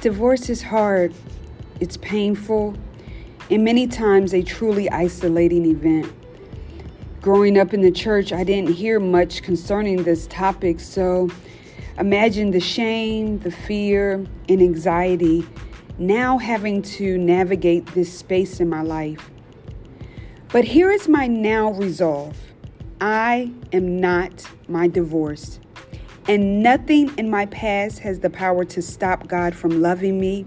Divorce is hard, it's painful, and many times a truly isolating event. Growing up in the church, I didn't hear much concerning this topic, so imagine the shame, the fear, and anxiety now having to navigate this space in my life. But here is my now resolve I am not my divorce. And nothing in my past has the power to stop God from loving me,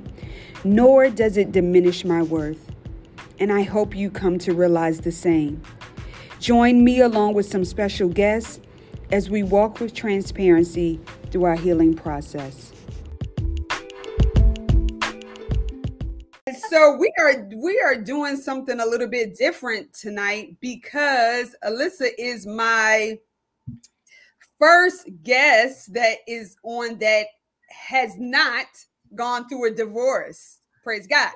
nor does it diminish my worth. And I hope you come to realize the same. Join me along with some special guests as we walk with transparency through our healing process. So we are we are doing something a little bit different tonight because Alyssa is my first guest that is on that has not gone through a divorce. Praise God.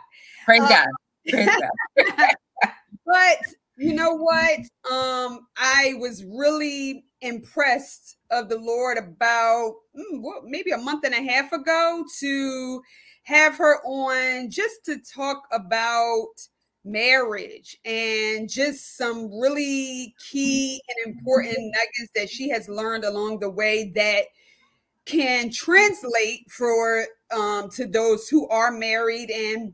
Praise uh, God. Praise God. but you know what? Um, I was really impressed of the Lord about mm, what, maybe a month and a half ago to have her on just to talk about marriage and just some really key and important nuggets that she has learned along the way that can translate for um, to those who are married. And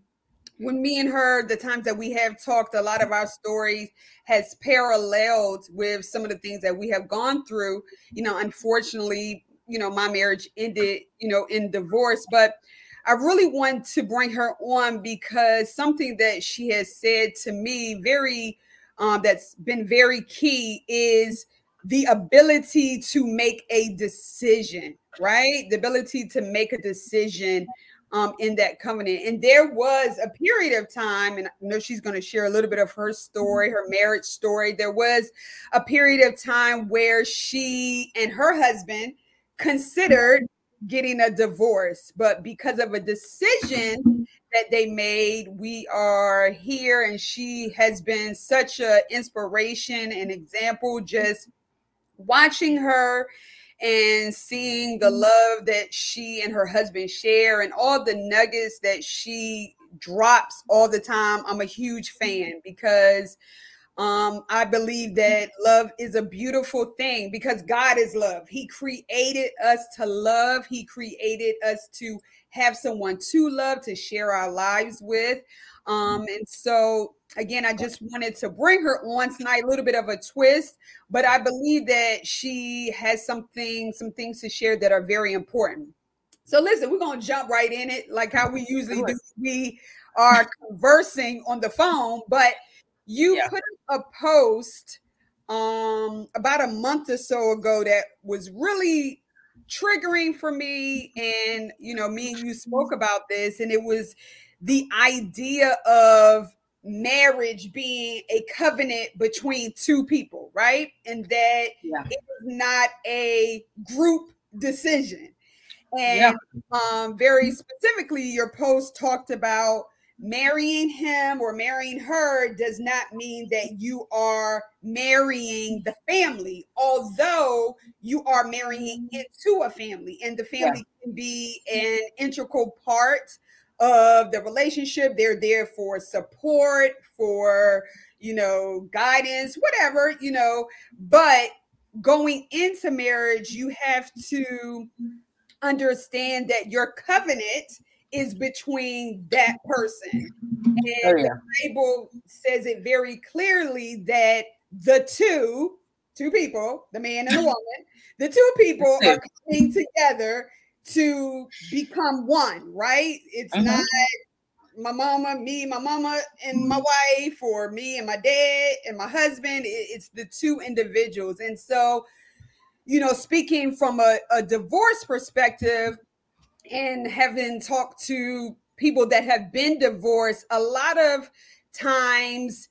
when me and her the times that we have talked a lot of our stories has paralleled with some of the things that we have gone through. You know unfortunately you know my marriage ended you know in divorce but I really want to bring her on because something that she has said to me very um, that's been very key is the ability to make a decision, right? The ability to make a decision um, in that covenant. And there was a period of time, and I know she's going to share a little bit of her story, her marriage story. There was a period of time where she and her husband considered getting a divorce, but because of a decision that they made, we are here. And she has been such an inspiration and example, just watching her and seeing the mm-hmm. love that she and her husband share and all the nuggets that she drops all the time. I'm a huge mm-hmm. fan because um, I believe that love is a beautiful thing because God is love. He created us to love, He created us to have someone to love, to share our lives with. Um, and so, again, I just wanted to bring her on tonight, a little bit of a twist, but I believe that she has something, some things to share that are very important. So, listen, we're going to jump right in it, like how we usually do. We are conversing on the phone, but you yeah. put a post um about a month or so ago that was really triggering for me and you know me and you spoke about this and it was the idea of marriage being a covenant between two people right and that yeah. it was not a group decision and yeah. um very specifically your post talked about marrying him or marrying her does not mean that you are marrying the family, although you are marrying mm-hmm. into a family, and the family yeah. can be an integral part of the relationship. They're there for support, for you know, guidance, whatever, you know, but going into marriage, you have to understand that your covenant is between that person. And oh, yeah. the Bible says it very clearly that the two, two people, the man and the woman, the two people are coming together to become one, right? It's mm-hmm. not my mama, me, my mama, and my wife, or me and my dad and my husband. It's the two individuals. And so, you know, speaking from a, a divorce perspective, and having talked to people that have been divorced, a lot of times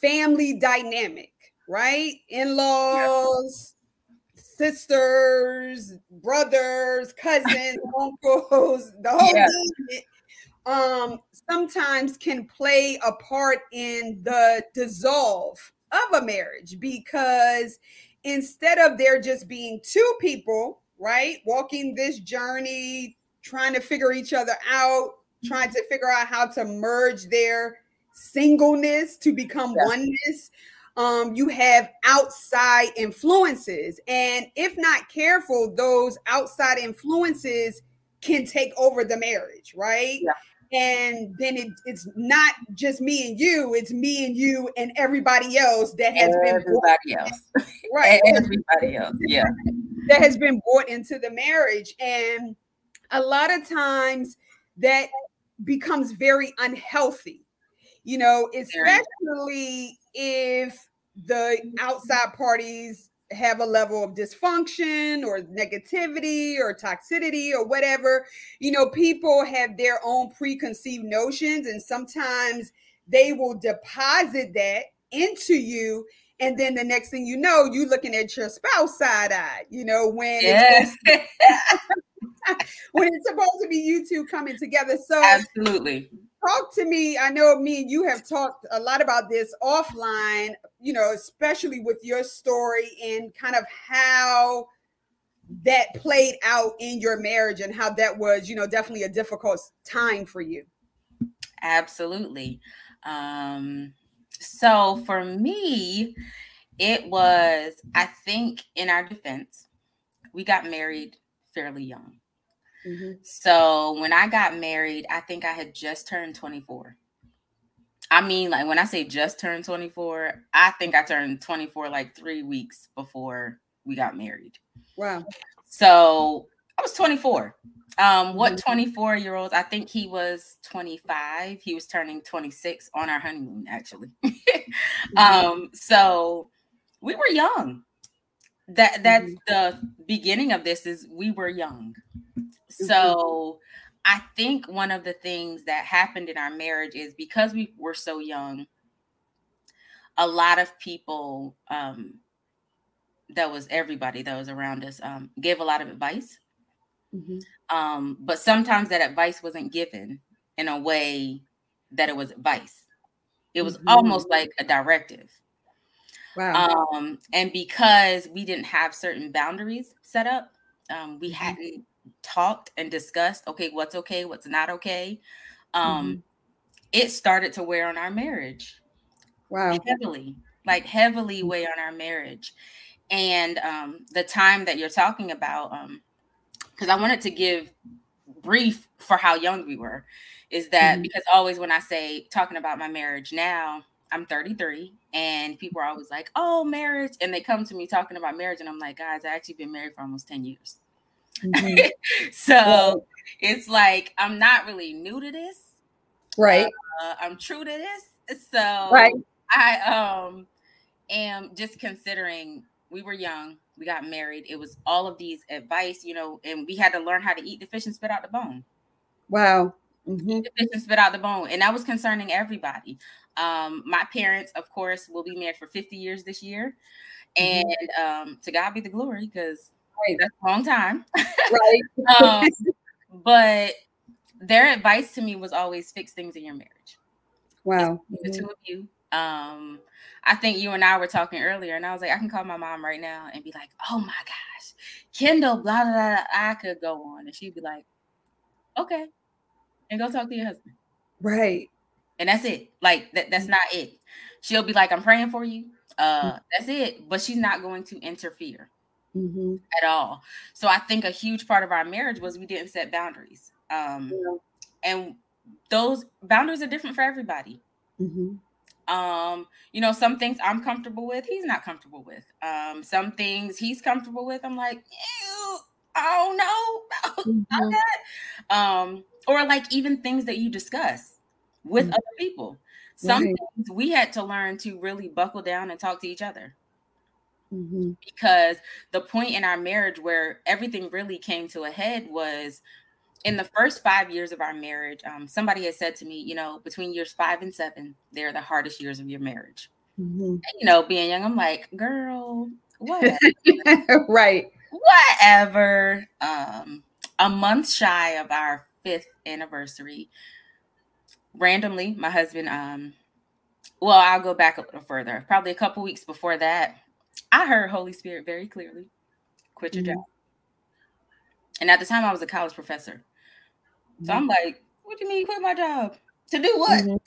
family dynamic, right? In-laws, yeah. sisters, brothers, cousins, uncles, the whole thing, um, sometimes can play a part in the dissolve of a marriage because instead of there just being two people, right, walking this journey trying to figure each other out, trying to figure out how to merge their singleness to become yeah. oneness. Um, you have outside influences, and if not careful, those outside influences can take over the marriage, right? Yeah and then it, it's not just me and you it's me and you and everybody else that has everybody been else right everybody else yeah that has been brought into the marriage and a lot of times that becomes very unhealthy you know especially if the outside parties have a level of dysfunction or negativity or toxicity or whatever. You know, people have their own preconceived notions, and sometimes they will deposit that into you. And then the next thing you know, you looking at your spouse side eyed, you know, when yes. it's when it's supposed to be you two coming together. So absolutely talk to me. I know me and you have talked a lot about this offline, you know, especially with your story and kind of how that played out in your marriage and how that was, you know, definitely a difficult time for you. Absolutely. Um, so for me, it was, I think, in our defense, we got married fairly young. Mm-hmm. So when I got married, I think I had just turned 24. I mean, like when I say just turned 24, I think I turned 24 like three weeks before we got married. Wow. So I was 24. Um, what 24 year olds? I think he was 25. He was turning 26 on our honeymoon, actually. Mm-hmm. um, so we were young. That that's mm-hmm. the beginning of this is we were young. Mm-hmm. So I think one of the things that happened in our marriage is because we were so young, a lot of people, um, that was everybody that was around us, um, gave a lot of advice. Mm-hmm. Um, but sometimes that advice wasn't given in a way that it was advice. It was mm-hmm. almost like a directive. Wow. Um, and because we didn't have certain boundaries set up, um, we mm-hmm. hadn't talked and discussed okay what's okay what's not okay um mm-hmm. it started to wear on our marriage wow heavily like heavily mm. weigh on our marriage and um the time that you're talking about um because i wanted to give brief for how young we were is that mm-hmm. because always when i say talking about my marriage now i'm 33 and people are always like oh marriage and they come to me talking about marriage and i'm like guys i actually been married for almost 10 years Mm-hmm. so it's like I'm not really new to this. Right. Uh, I'm true to this. So right. I um am just considering we were young, we got married. It was all of these advice, you know, and we had to learn how to eat the fish and spit out the bone. Wow. Mm-hmm. the fish and spit out the bone. And that was concerning everybody. Um, my parents, of course, will be married for 50 years this year. Mm-hmm. And um, to God be the glory, because Right. That's a long time. Right. um, but their advice to me was always fix things in your marriage. Wow. The mm-hmm. two of you. Um, I think you and I were talking earlier, and I was like, I can call my mom right now and be like, oh my gosh, Kendall, blah, blah, blah. I could go on. And she'd be like, okay. And go talk to your husband. Right. And that's it. Like, that, that's mm-hmm. not it. She'll be like, I'm praying for you. Uh, mm-hmm. That's it. But she's not going to interfere mm-hmm. at all. So I think a huge part of our marriage was we didn't set boundaries. Um, yeah. And those boundaries are different for everybody. Mm-hmm. Um, you know, some things I'm comfortable with, he's not comfortable with. Um, some things he's comfortable with, I'm like, Ew, oh no, mm-hmm. um, or like even things that you discuss with mm-hmm. other people. Some right. things we had to learn to really buckle down and talk to each other. Mm-hmm. Because the point in our marriage where everything really came to a head was in the first five years of our marriage. Um, somebody had said to me, you know, between years five and seven, they're the hardest years of your marriage. Mm-hmm. And, you know, being young, I'm like, girl, what? right. Whatever. Um, a month shy of our fifth anniversary, randomly, my husband, um, well, I'll go back a little further. Probably a couple weeks before that, I heard Holy Spirit very clearly. Quit your mm-hmm. job. And at the time, I was a college professor. So I'm like, what do you mean quit my job? To do what?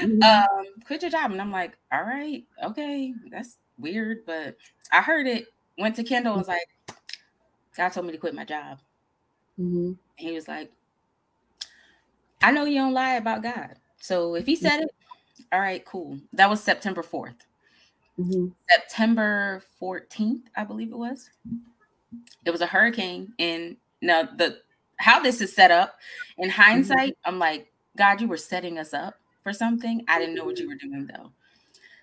Mm-hmm. um, quit your job. And I'm like, all right, okay, that's weird, but I heard it. Went to Kendall and was like, God told me to quit my job. Mm-hmm. he was like, I know you don't lie about God. So if he said it, all right, cool. That was September 4th. Mm-hmm. September 14th, I believe it was. It was a hurricane. And now the how this is set up in hindsight, mm-hmm. I'm like, God, you were setting us up for something. I didn't know what you were doing though.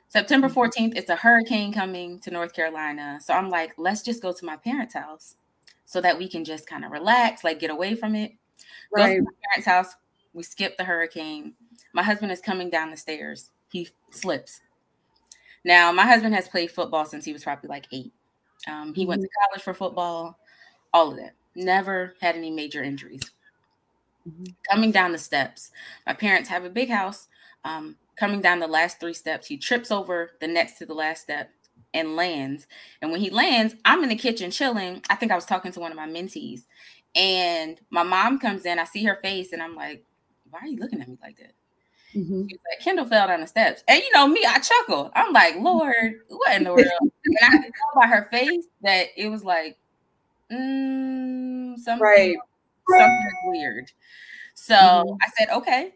September 14th, mm-hmm. it's a hurricane coming to North Carolina. So I'm like, let's just go to my parents' house so that we can just kind of relax, like get away from it. Right. Go to my parents' house. We skip the hurricane. My husband is coming down the stairs. He slips. Now, my husband has played football since he was probably like eight. Um, he mm-hmm. went to college for football, all of that. Never had any major injuries. Mm-hmm. Coming down the steps, my parents have a big house. Um, coming down the last three steps, he trips over the next to the last step and lands. And when he lands, I'm in the kitchen chilling. I think I was talking to one of my mentees, and my mom comes in. I see her face, and I'm like, "Why are you looking at me like that?" Mm-hmm. She's like, Kendall fell down the steps. And you know me, I chuckle. I'm like, Lord, what in the world? and I tell by her face that it was like, mm, something, right. something weird. So mm-hmm. I said, okay,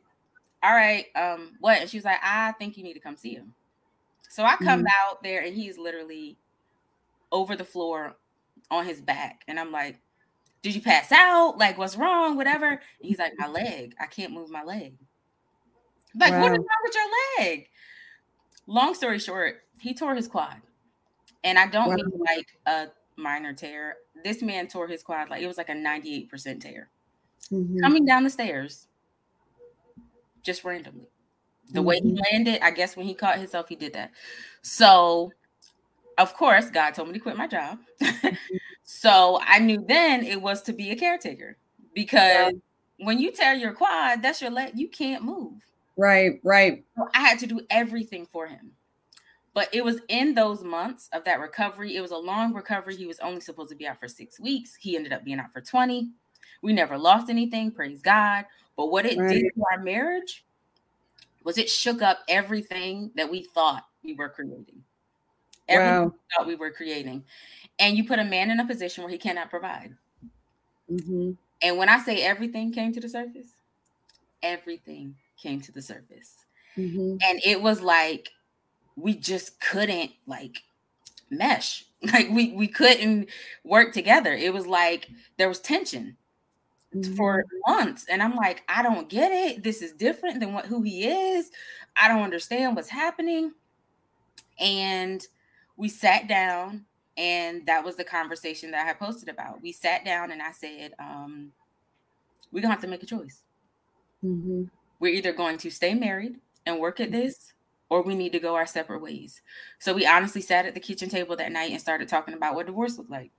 all right, um, what? And she was like, I think you need to come see him. So I come mm-hmm. out there and he's literally over the floor on his back. And I'm like, did you pass out? Like, what's wrong? Whatever. And he's like, my leg. I can't move my leg. Like, wow. what is wrong with your leg? Long story short, he tore his quad. And I don't wow. mean like a minor tear. This man tore his quad like it was like a 98% tear. Mm-hmm. Coming down the stairs, just randomly. The mm-hmm. way he mm-hmm. landed, I guess when he caught himself, he did that. So, of course, God told me to quit my job. so I knew then it was to be a caretaker because yeah. when you tear your quad, that's your leg, you can't move. Right, right. So I had to do everything for him. But it was in those months of that recovery. It was a long recovery. He was only supposed to be out for six weeks. He ended up being out for 20. We never lost anything, praise God. But what it right. did to our marriage was it shook up everything that we thought we were creating. Everything wow. we thought we were creating. And you put a man in a position where he cannot provide. Mm-hmm. And when I say everything came to the surface, everything came to the surface. Mm-hmm. And it was like we just couldn't like mesh. Like we we couldn't work together. It was like there was tension mm-hmm. for months. And I'm like, I don't get it. This is different than what who he is. I don't understand what's happening. And we sat down and that was the conversation that I had posted about. We sat down and I said, um, we're gonna have to make a choice. Mm-hmm. We're either going to stay married and work at this, or we need to go our separate ways. So we honestly sat at the kitchen table that night and started talking about what divorce looked like.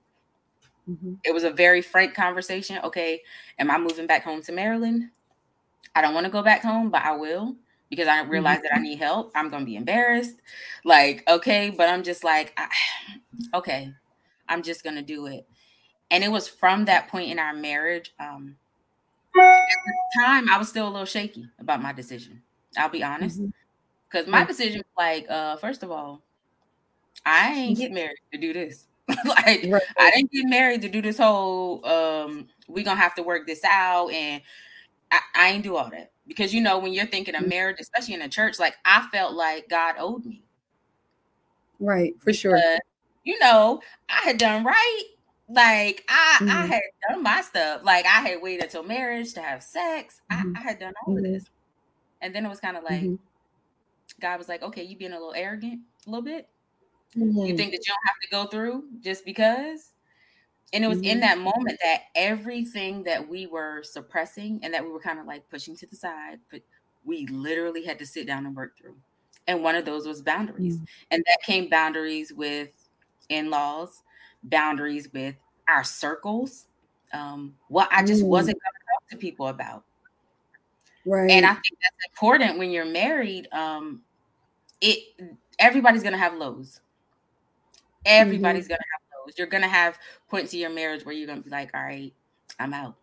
Mm-hmm. It was a very frank conversation. Okay, am I moving back home to Maryland? I don't want to go back home, but I will because I realize mm-hmm. that I mm-hmm. need help. I'm going to be embarrassed. Like, okay, but I'm just like, I, okay, I'm just going to do it. And it was from that point in our marriage. Um, at the time, I was still a little shaky about my decision. I'll be honest, because my decision was like, uh, first of all, I ain't get married to do this. like, right. I didn't get married to do this whole. Um, we gonna have to work this out, and I, I ain't do all that because you know when you're thinking of mm-hmm. marriage, especially in a church, like I felt like God owed me. Right, for sure. you know, I had done right like I, mm-hmm. I had done my stuff. Like I had waited until marriage to have sex. Mm-hmm. I, I, had done all mm-hmm. of this, and then it was kind of like mm-hmm. God was like, "Okay, you being a little arrogant, a little bit. You mm-hmm. think that you don't have to go through just because." And it was in mm-hmm. that moment that everything that we were suppressing and that we were kind of like pushing to the side, but we literally had to sit down and work through. And one of those was boundaries, and that came boundaries with in-laws boundaries with our circles. Um, what I just mm. wasn't going to talk to people about. Right. And I think that's important when you're married. Um, it everybody's gonna have lows. Everybody's mm-hmm. gonna have lows. You're gonna have points in your marriage where you're gonna be like, all right, I'm out.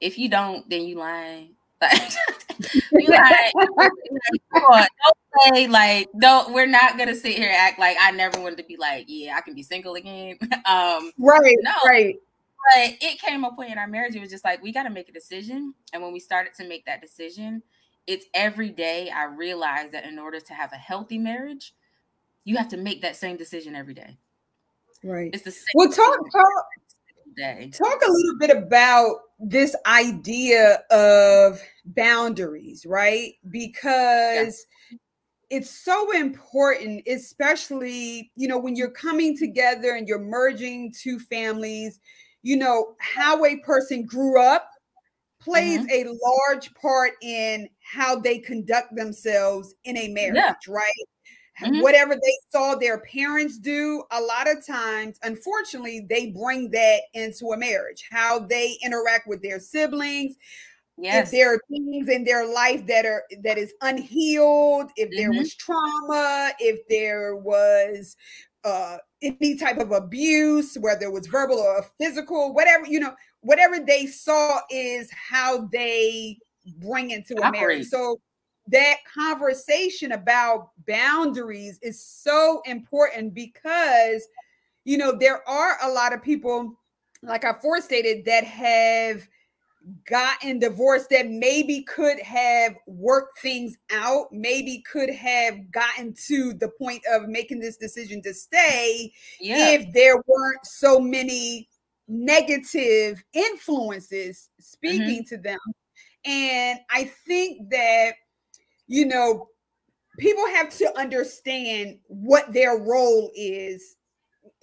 if you don't, then you lying. Like, you like, don't say like, don't. We're not gonna sit here act like I never wanted to be like, yeah, I can be single again. um, right, no, right. But it came a point in our marriage. It was just like we got to make a decision, and when we started to make that decision, it's every day I realize that in order to have a healthy marriage, you have to make that same decision every day. Right. It's the same. Well, talk talk day. Talk a little bit about this idea of boundaries, right? Because yeah. it's so important, especially, you know, when you're coming together and you're merging two families, you know, how a person grew up plays mm-hmm. a large part in how they conduct themselves in a marriage, yeah. right? Mm-hmm. Whatever they saw their parents do, a lot of times, unfortunately, they bring that into a marriage. How they interact with their siblings. Yes. If there are things in their life that are that is unhealed, if mm-hmm. there was trauma, if there was uh any type of abuse, whether it was verbal or physical, whatever, you know, whatever they saw is how they bring into a marriage. So that conversation about boundaries is so important because you know there are a lot of people like i forestated that have gotten divorced that maybe could have worked things out maybe could have gotten to the point of making this decision to stay yeah. if there weren't so many negative influences speaking mm-hmm. to them and i think that you know, people have to understand what their role is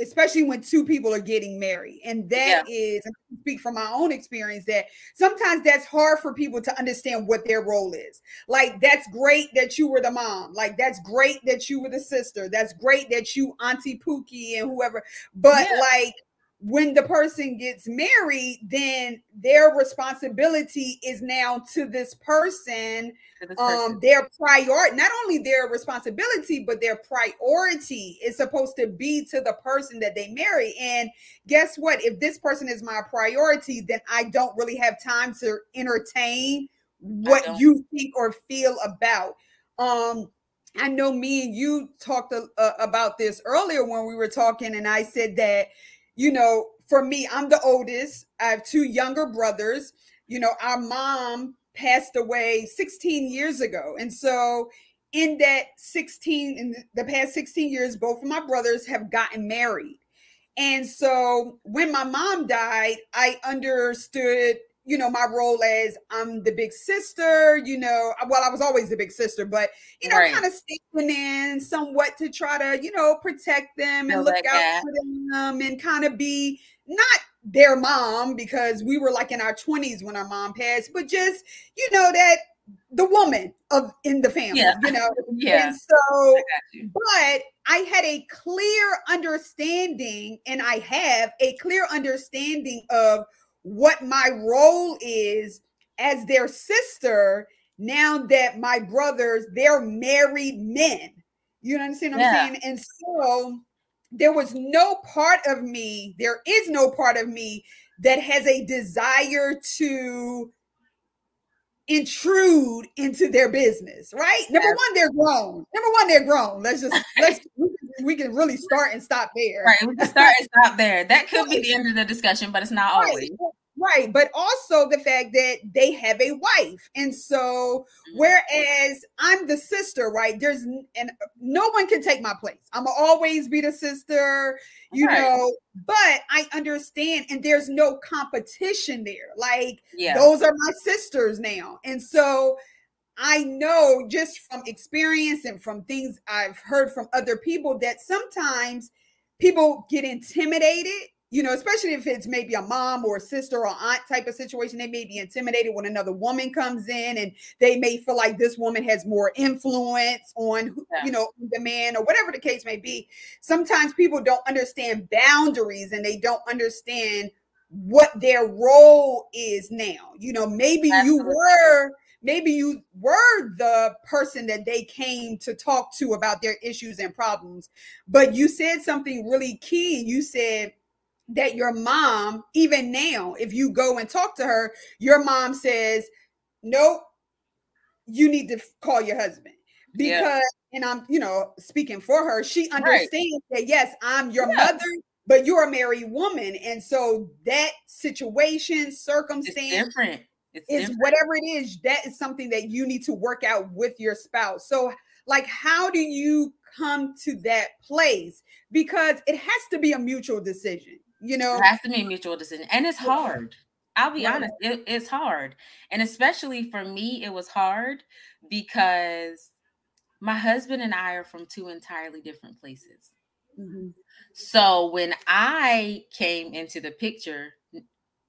especially when two people are getting married and that yeah. is I speak from my own experience that sometimes that's hard for people to understand what their role is like that's great that you were the mom like that's great that you were the sister that's great that you auntie pookie and whoever but yeah. like when the person gets married, then their responsibility is now to this person. To this person. Um, their priority, not only their responsibility, but their priority is supposed to be to the person that they marry. And guess what? If this person is my priority, then I don't really have time to entertain what you think or feel about. Um, I know me and you talked uh, about this earlier when we were talking, and I said that you know, for me, I'm the oldest. I have two younger brothers. You know, our mom passed away 16 years ago. And so, in that 16, in the past 16 years, both of my brothers have gotten married. And so, when my mom died, I understood you know, my role as I'm the big sister, you know, well, I was always the big sister, but you know, right. kind of stepping in somewhat to try to, you know, protect them and look out that. for them and kind of be not their mom because we were like in our 20s when our mom passed, but just, you know, that the woman of in the family, yeah. you know. yeah. And so, but I had a clear understanding, and I have a clear understanding of what my role is as their sister now that my brothers they're married men. You understand what yeah. i'm saying? And so there was no part of me there is no part of me that has a desire to intrude into their business right? Number one they're grown. Number one they're grown. Let's just let's we can really start and stop there right we can start and stop there that could be the end of the discussion but it's not right. always Right, but also the fact that they have a wife. And so mm-hmm. whereas I'm the sister, right? There's and no one can take my place. I'm always be the sister, you right. know, but I understand and there's no competition there. Like yeah. those are my sisters now. And so I know just from experience and from things I've heard from other people that sometimes people get intimidated you know, especially if it's maybe a mom or a sister or aunt type of situation, they may be intimidated when another woman comes in and they may feel like this woman has more influence on, yeah. you know, the man or whatever the case may be. Sometimes people don't understand boundaries and they don't understand what their role is now. You know, maybe Absolutely. you were maybe you were the person that they came to talk to about their issues and problems but you said something really key you said that your mom, even now, if you go and talk to her, your mom says, Nope, you need to call your husband. Because, yeah. and I'm, you know, speaking for her, she understands right. that, yes, I'm your yeah. mother, but you're a married woman. And so that situation, circumstance, it's different. It's is different. whatever it is, that is something that you need to work out with your spouse. So, like, how do you come to that place? Because it has to be a mutual decision, you know? It has to be a mutual decision. And it's hard. I'll be honest, it, it's hard. And especially for me, it was hard because my husband and I are from two entirely different places. Mm-hmm. So when I came into the picture,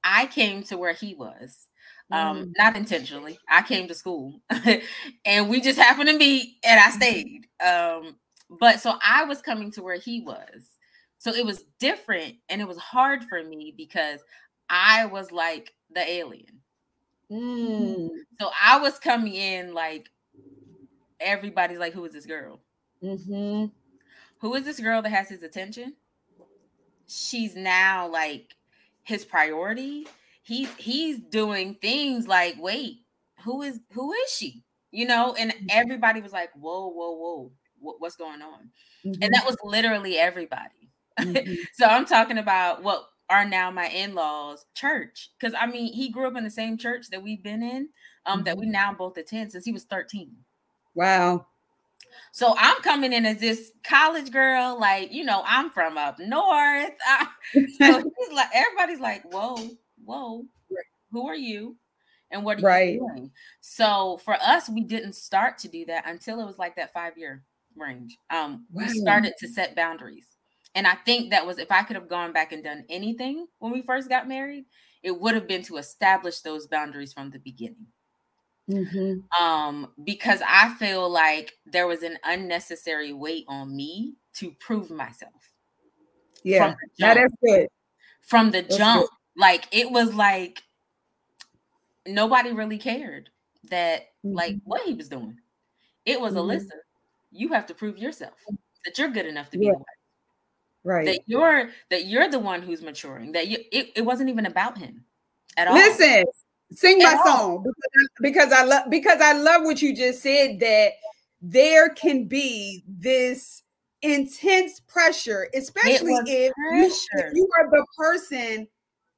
I came to where he was. Um, mm. not intentionally. I came to school and we just happened to meet and I mm-hmm. stayed. Um, but so I was coming to where he was. So it was different and it was hard for me because I was like the alien. Mm. So I was coming in like everybody's like, who is this girl? Mm-hmm. Who is this girl that has his attention? She's now like his priority. He's he's doing things like, wait, who is who is she? You know, and mm-hmm. everybody was like, whoa, whoa, whoa, what's going on? Mm-hmm. And that was literally everybody. Mm-hmm. so I'm talking about what are now my in-laws church because i mean he grew up in the same church that we've been in um mm-hmm. that we mm-hmm. now both attend since he was 13 wow so i'm coming in as this college girl like you know i'm from up north so he's like everybody's like whoa whoa who are you and what are right. you doing so for us we didn't start to do that until it was like that five year range um wow. we started to set boundaries and I think that was if I could have gone back and done anything when we first got married, it would have been to establish those boundaries from the beginning. Mm-hmm. Um, because I feel like there was an unnecessary weight on me to prove myself. Yeah, that is good. From the That's jump, good. Like it was like nobody really cared that mm-hmm. like what he was doing. It was mm-hmm. Alyssa. You have to prove yourself that you're good enough to be yeah. the wife right that you're that you're the one who's maturing that you it, it wasn't even about him at all listen sing at my all. song because, because i love because i love what you just said that there can be this intense pressure especially if you, if you, are the person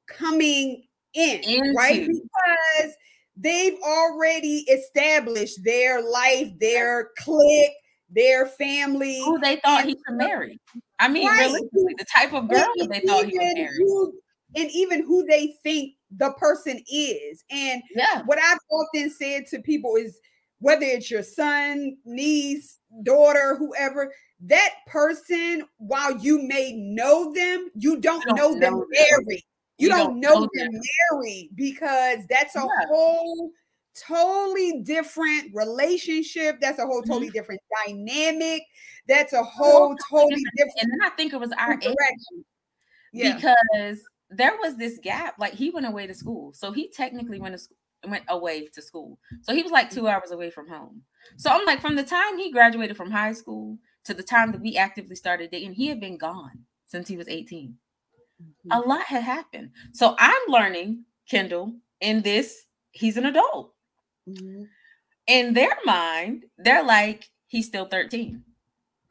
coming in Into. right because they've already established their life their clique their family who they thought he should marry I mean, right. realistically, the type of girl that they thought he would marry. Who, and even who they think the person is. And yeah. what I've often said to people is whether it's your son, niece, daughter, whoever, that person, while you may know them, you don't, don't know, them married. You, you don't, don't, know, them married because that's a yeah. whole totally different relationship. That's a whole totally mm-hmm. different dynamic. That's a whole totally different. And then I think it was our age. Yeah. Because there was this gap. Like he went away to school. So he technically went to school went away to school. So he was like two hours away from home. So I'm like, from the time he graduated from high school to the time that we actively started dating, he had been gone since he was 18. Mm-hmm. A lot had happened. So I'm learning, Kendall, in this, he's an adult. Mm-hmm. In their mind, they're like, he's still 13.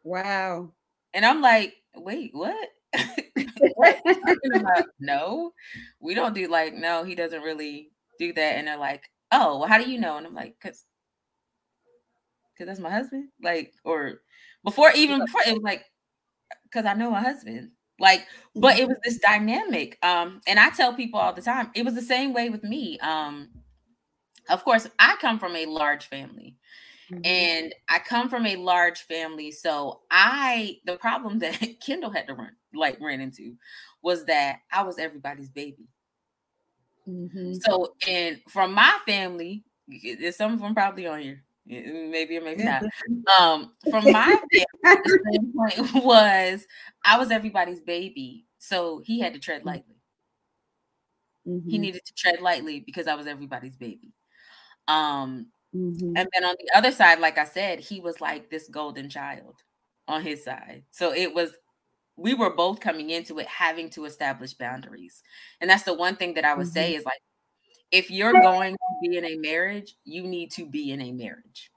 Wow. And I'm like, wait, what? no, we don't do like, no, he doesn't really do that. And they're like, oh, well, how do you know? And I'm like, because because that's my husband. Like, or before even before it was like, because I know my husband. Like, but it was this dynamic. Um, and I tell people all the time, it was the same way with me. Um, of course, I come from a large family. Mm-hmm. And I come from a large family. So I the problem that Kendall had to run like ran into was that I was everybody's baby. Mm-hmm. So and from my family, there's some of them probably on here. Maybe or maybe not. Um, from my standpoint was I was everybody's baby, so he had to tread mm. lightly. Mm-hmm. He needed to tread lightly because I was everybody's baby. Um, mm-hmm. and then on the other side, like I said, he was like this golden child on his side. So it was we were both coming into it having to establish boundaries. And that's the one thing that I would mm-hmm. say is like, if you're going to be in a marriage, you need to be in a marriage.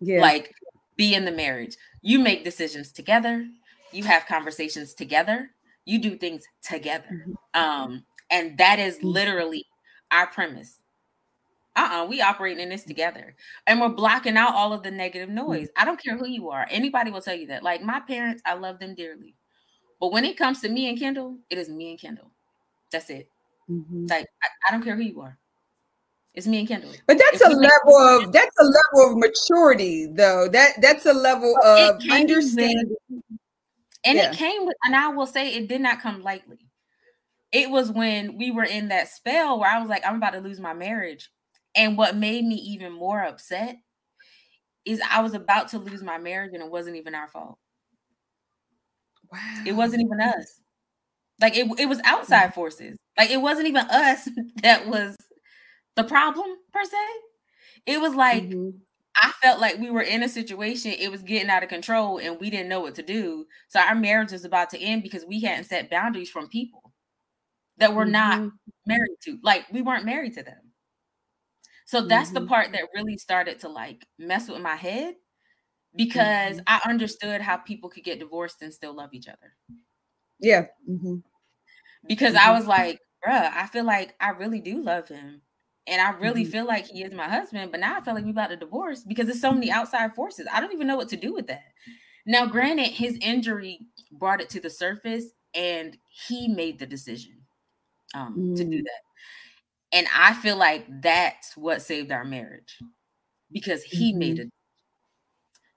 Yeah. Like, be in the marriage. You make decisions together, you have conversations together, you do things together. Mm-hmm. Um, and that is mm-hmm. literally our premise uh-uh we operating in this together and we're blocking out all of the negative mm. noise i don't care who you are anybody will tell you that like my parents i love them dearly but when it comes to me and kendall it is me and kendall that's it mm-hmm. like I, I, don't care who you are it's me and kendall but that's if a level of that's a level of maturity though that that's a level of understanding with, and yeah. it came with and i will say it did not come lightly it was when we were in that spell where I was like, I'm about to lose my marriage. And what made me even more upset is I was about to lose my marriage and it wasn't even our fault. Wow. It wasn't even us. Like it, it was outside mm. forces. Like it wasn't even us that was the problem per se. It was like mm-hmm. I felt like we were in a situation, it was getting out of control and we didn't know what to do. So our marriage was about to end because we hadn't set boundaries from people that we're mm-hmm. not married to. Like we weren't married to them. So that's mm-hmm. the part that really started to like mess with my head because mm-hmm. I understood how people could get divorced and still love each other. Yeah. Mm-hmm. Because I mm-hmm. was like, bruh, I feel like I really do love him. And I really mm-hmm. feel like he is my husband, but now I feel like we about to divorce because there's so many outside forces. I don't even know what to do with that. Now, granted, his injury brought it to the surface, and he made the decision um, mm. to do mm. that. And I feel like that's what saved our marriage because he mm-hmm. made it.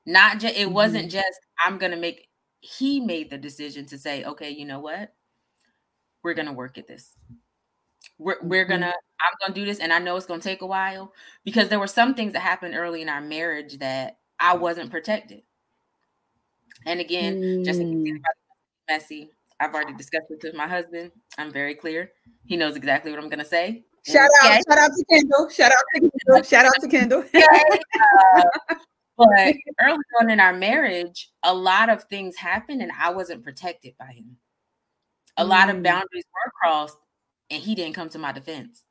Not just it mm-hmm. wasn't just I'm gonna make he made the decision to say, okay, you know what? We're gonna work at this. We're, we're mm-hmm. gonna i'm gonna do this and i know it's gonna take a while because there were some things that happened early in our marriage that i wasn't protected and again mm. just messy i've already discussed this with my husband i'm very clear he knows exactly what i'm gonna say Shout out, okay. shout out to Kendall. Shout out to Kendall. Shout out to Kendall. uh, but early on in our marriage, a lot of things happened and I wasn't protected by him. A mm. lot of mm. boundaries were crossed and he didn't come to my defense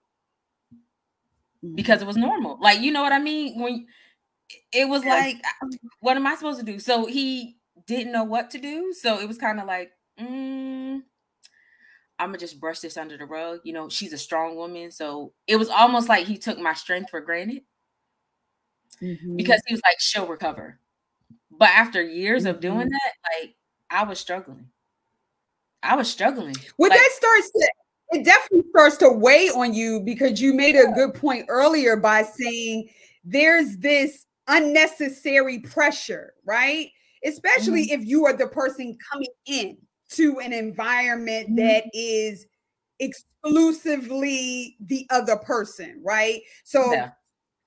mm. because it was normal. Like, you know what I mean? When it was like, what am I supposed to do? So he didn't know what to do. So it was kind of like, mm, I'm gonna just brush this under the rug. You know, she's a strong woman. So it was almost like he took my strength for granted mm-hmm. because he was like, she'll recover. But after years mm-hmm. of doing mm-hmm. that, like I was struggling. I was struggling. Well, like, that starts to it definitely starts to weigh on you because you made a good point earlier by saying there's this unnecessary pressure, right? Especially mm-hmm. if you are the person coming in to an environment mm-hmm. that is exclusively the other person, right? So yeah.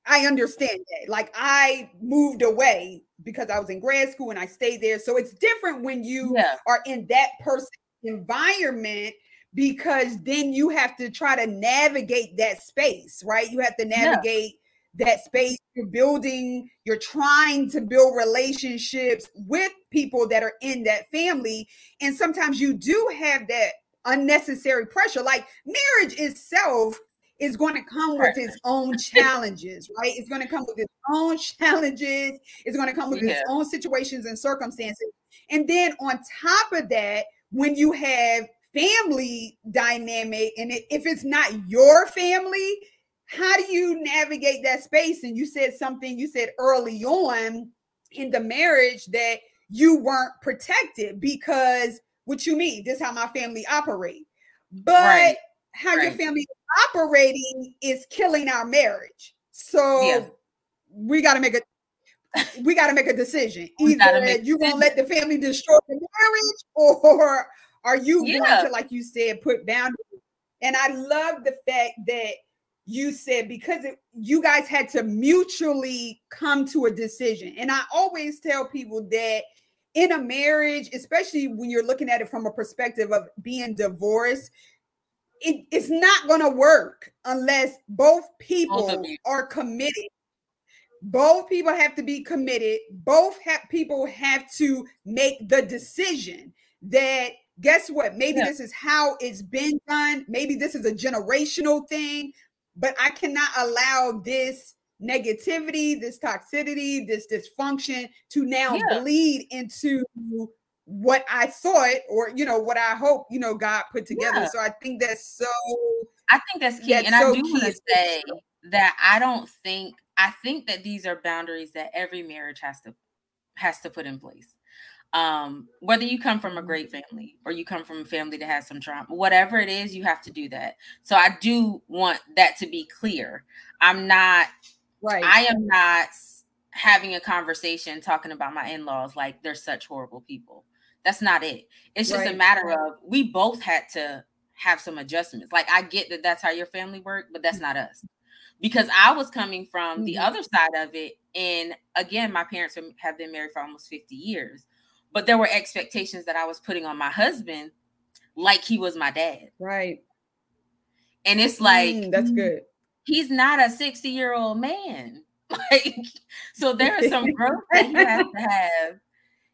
I understand that. Like I moved away because I was in grad school and I stayed there. So it's different when you yeah. are in that person environment because then you have to try to navigate that space, right? You have to navigate that space. You're building you're trying to build relationships with people that are in that family. And sometimes you do have that unnecessary pressure like marriage itself is going to come with its own challenges right? It's going to come with its own challenges. It's going to come with yeah. its own situations and circumstances. And then on top of that when you have family dynamic and if it's not your family how do you navigate that space? And you said something you said early on in the marriage that you weren't protected because what you mean, this is how my family operate. But right. how right. your family is operating is killing our marriage. So yeah. we got to make a we got to make a decision. Either you gonna let the family destroy the marriage, or are you yeah. going to, like you said, put boundaries? And I love the fact that you said because it, you guys had to mutually come to a decision. And I always tell people that in a marriage, especially when you're looking at it from a perspective of being divorced, it, it's not going to work unless both people both are committed both people have to be committed both have people have to make the decision that guess what maybe yeah. this is how it's been done maybe this is a generational thing but i cannot allow this negativity this toxicity this dysfunction to now yeah. bleed into what i thought or you know what i hope you know god put together yeah. so i think that's so i think that's key that's and so i do want to say that i don't think I think that these are boundaries that every marriage has to has to put in place. Um, whether you come from a mm-hmm. great family or you come from a family that has some trauma, whatever it is, you have to do that. So I do want that to be clear. I'm not right. I am not having a conversation talking about my in-laws like they're such horrible people. That's not it. It's just right. a matter of we both had to have some adjustments. Like I get that that's how your family worked, but that's not us because I was coming from mm-hmm. the other side of it. And again, my parents have been married for almost 50 years, but there were expectations that I was putting on my husband like he was my dad. Right. And it's like, mm, that's good. He's not a 60 year old man. Like, so there is some growth that he has to have.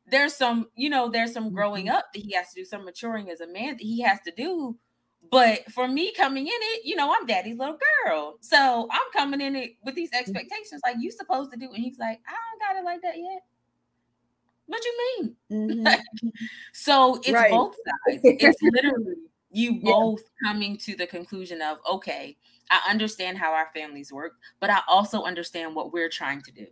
There's some, you know, there's some growing mm-hmm. up that he has to do, some maturing as a man that he has to do but for me coming in it, you know, I'm daddy's little girl. So I'm coming in it with these mm-hmm. expectations, like you supposed to do. And he's like, I don't got it like that yet. What do you mean? Mm-hmm. so it's right. both sides. It's literally you yeah. both coming to the conclusion of, okay, I understand how our families work, but I also understand what we're trying to do.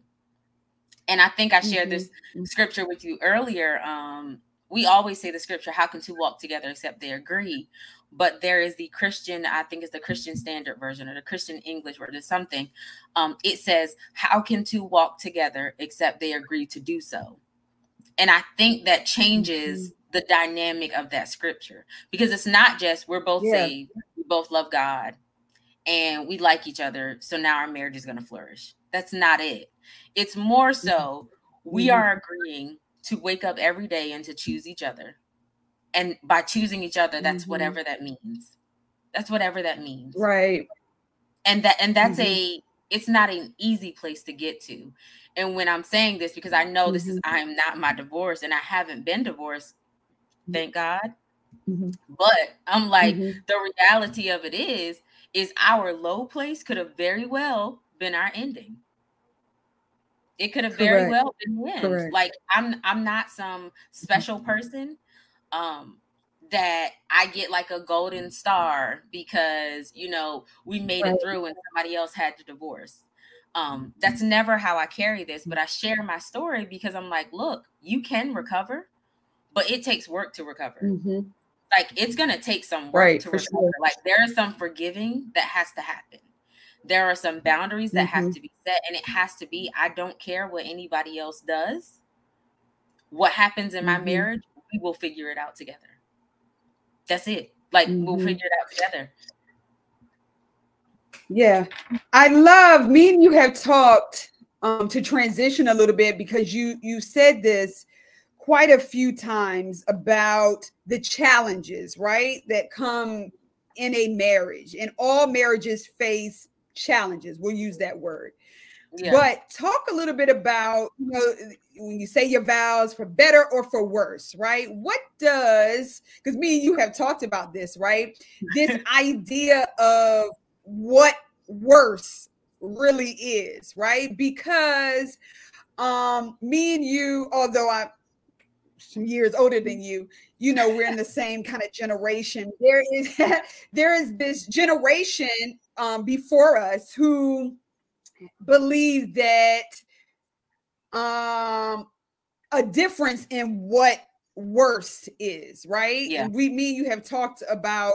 And I think I shared mm-hmm. this scripture with you earlier. Um, we always say the scripture, how can two walk together except they agree? but there is the Christian, I think it's the Christian Standard Version or the Christian English version, something. Um, it says, How can two walk together except they agree to do so? And I think that changes mm-hmm. the dynamic of that scripture because it's not just we're both yeah. saved, we both love God, and we like each other. So now our marriage is going to flourish. That's not it. It's more so we mm-hmm. are agreeing to wake up every day and to choose each other and by choosing each other that's mm-hmm. whatever that means that's whatever that means right and that and that's mm-hmm. a it's not an easy place to get to and when i'm saying this because i know mm-hmm. this is mm-hmm. i'm not my divorce and i haven't been divorced thank god mm-hmm. but i'm like mm-hmm. the reality of it is is our low place could have very well been our ending it could have Correct. very well been the end. Like I'm I'm not some special person um that I get like a golden star because you know we made it through and somebody else had to divorce. Um, that's never how I carry this, but I share my story because I'm like, look, you can recover, but it takes work to recover. Mm-hmm. Like it's gonna take some work right, to recover. Sure. Like there is some forgiving that has to happen. There are some boundaries that mm-hmm. have to be set, and it has to be. I don't care what anybody else does. What happens in my mm-hmm. marriage we will figure it out together. That's it. Like mm-hmm. we'll figure it out together. Yeah. I love me and you have talked um to transition a little bit because you you said this quite a few times about the challenges, right? That come in a marriage. And all marriages face challenges. We'll use that word. Yeah. But talk a little bit about you know when you say your vows for better or for worse, right? What does because me and you have talked about this, right? This idea of what worse really is, right? Because um me and you, although I'm some years older than you, you know, we're in the same kind of generation. There is there is this generation um before us who believe that um a difference in what worse is, right? Yeah. And we me you have talked about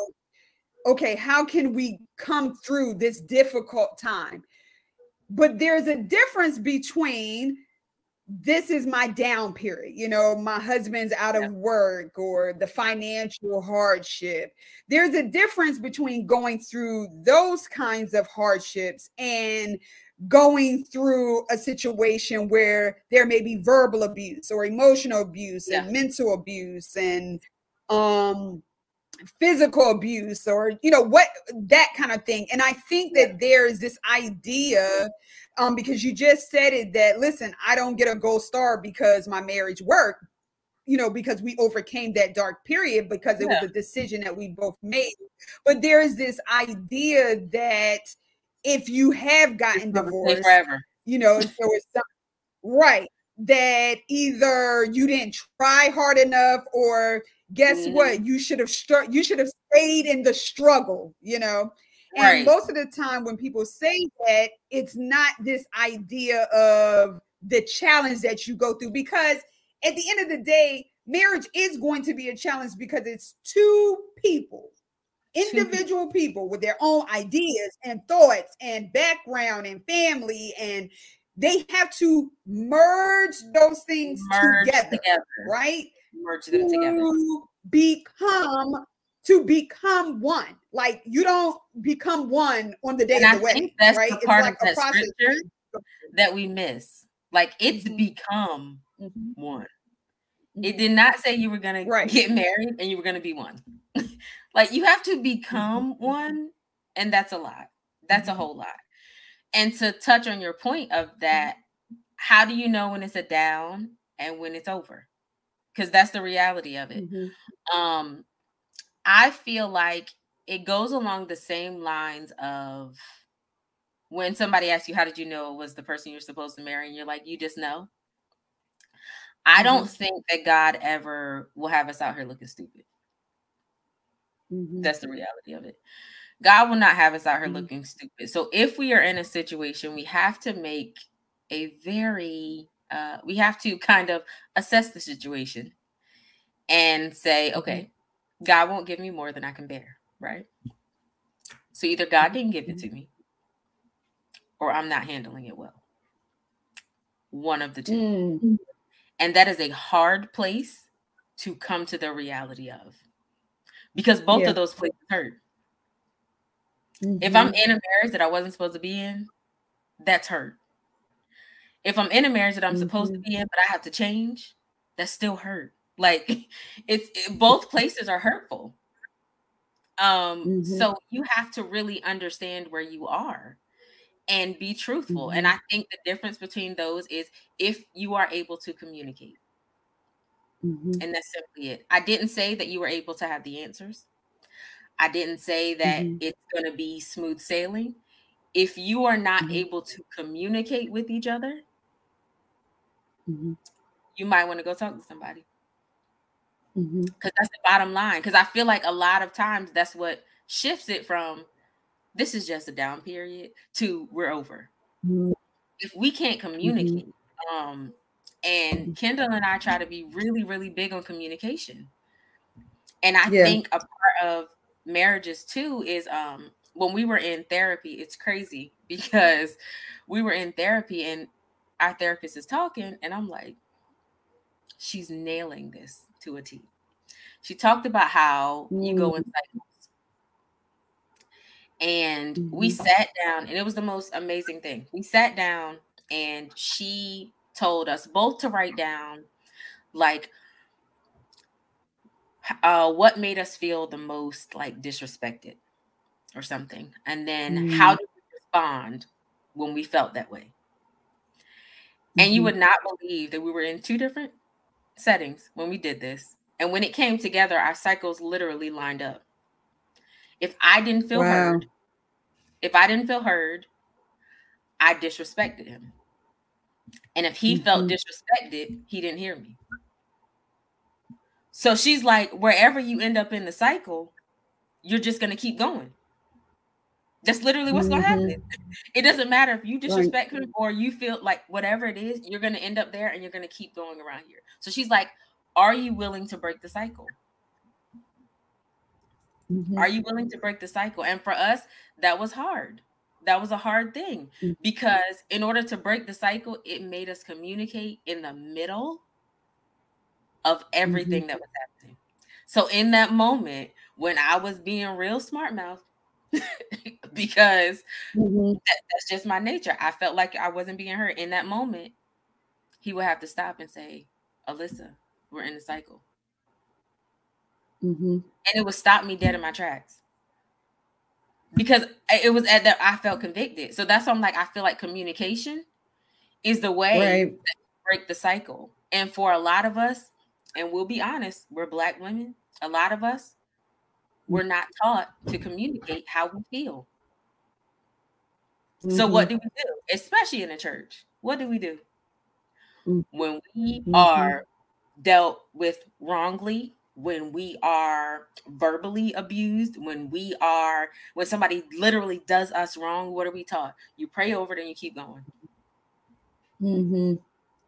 okay, how can we come through this difficult time? But there's a difference between this is my down period. You know, my husband's out of work or the financial hardship. There's a difference between going through those kinds of hardships and going through a situation where there may be verbal abuse or emotional abuse yeah. and mental abuse and um physical abuse or you know what that kind of thing and i think that there's this idea um because you just said it that listen i don't get a gold star because my marriage worked you know because we overcame that dark period because it yeah. was a decision that we both made but there's this idea that if you have gotten divorced forever you know there was some right that either you didn't try hard enough or guess mm-hmm. what you should have start you should have stayed in the struggle you know and right. most of the time when people say that it's not this idea of the challenge that you go through because at the end of the day marriage is going to be a challenge because it's two people individual people with their own ideas and thoughts and background and family and they have to merge those things merge together, together, right? Merge them to together. Become to become one. Like you don't become one on the day and of I the wedding. That's right? part like of that scripture that we miss. Like it's mm-hmm. become mm-hmm. one. It mm-hmm. did not say you were gonna right. get married and you were gonna be one. like you have to become mm-hmm. one, and that's a lot. That's a mm-hmm. whole lot. And to touch on your point of that, how do you know when it's a down and when it's over? Because that's the reality of it. Mm-hmm. Um, I feel like it goes along the same lines of when somebody asks you, How did you know it was the person you're supposed to marry? And you're like, You just know. I don't mm-hmm. think that God ever will have us out here looking stupid. Mm-hmm. That's the reality of it. God will not have us out here mm-hmm. looking stupid. So if we are in a situation, we have to make a very uh we have to kind of assess the situation and say, mm-hmm. okay, God won't give me more than I can bear, right? So either God didn't give it to mm-hmm. me or I'm not handling it well. One of the two. Mm. And that is a hard place to come to the reality of because both yeah. of those places hurt. Mm-hmm. If I'm in a marriage that I wasn't supposed to be in, that's hurt. If I'm in a marriage that I'm mm-hmm. supposed to mm-hmm. be in, but I have to change, that's still hurt. Like it's it, both places are hurtful. Um, mm-hmm. so you have to really understand where you are and be truthful. And mm-hmm. I think the difference between those is if you are able to communicate. Mm-hmm. And that's simply it. I didn't say that you were able to have the answers. I didn't say that mm-hmm. it's going to be smooth sailing. If you are not mm-hmm. able to communicate with each other, mm-hmm. you might want to go talk to somebody. Because mm-hmm. that's the bottom line. Because I feel like a lot of times that's what shifts it from this is just a down period to we're over. Mm-hmm. If we can't communicate, um, and Kendall and I try to be really, really big on communication. And I yeah. think a part of marriages too is um when we were in therapy, it's crazy because we were in therapy and our therapist is talking, and I'm like, she's nailing this to a T. She talked about how mm. you go in mm. cycles. And mm-hmm. we sat down, and it was the most amazing thing. We sat down, and she told us both to write down like uh, what made us feel the most like disrespected or something and then mm. how did we respond when we felt that way mm-hmm. and you mm-hmm. would not believe that we were in two different settings when we did this and when it came together our cycles literally lined up if i didn't feel wow. heard if i didn't feel heard i disrespected him and if he mm-hmm. felt disrespected he didn't hear me so she's like, wherever you end up in the cycle, you're just gonna keep going. That's literally what's mm-hmm. gonna happen. It doesn't matter if you disrespect right. him or you feel like whatever it is, you're gonna end up there and you're gonna keep going around here. So she's like, Are you willing to break the cycle? Mm-hmm. Are you willing to break the cycle? And for us, that was hard. That was a hard thing mm-hmm. because in order to break the cycle, it made us communicate in the middle of everything mm-hmm. that was happening. So in that moment, when I was being real smart mouth, because mm-hmm. that, that's just my nature. I felt like I wasn't being heard in that moment. He would have to stop and say, Alyssa, we're in the cycle. mm-hmm. and it would stop me dead in my tracks because it was at that I felt convicted. So that's why I'm like, I feel like communication is the way right. to break the cycle. And for a lot of us, and we'll be honest, we're black women. A lot of us, we're not taught to communicate how we feel. Mm-hmm. So what do we do? Especially in the church. What do we do? Mm-hmm. When we mm-hmm. are dealt with wrongly, when we are verbally abused, when we are when somebody literally does us wrong, what are we taught? You pray over it and you keep going. Mm-hmm.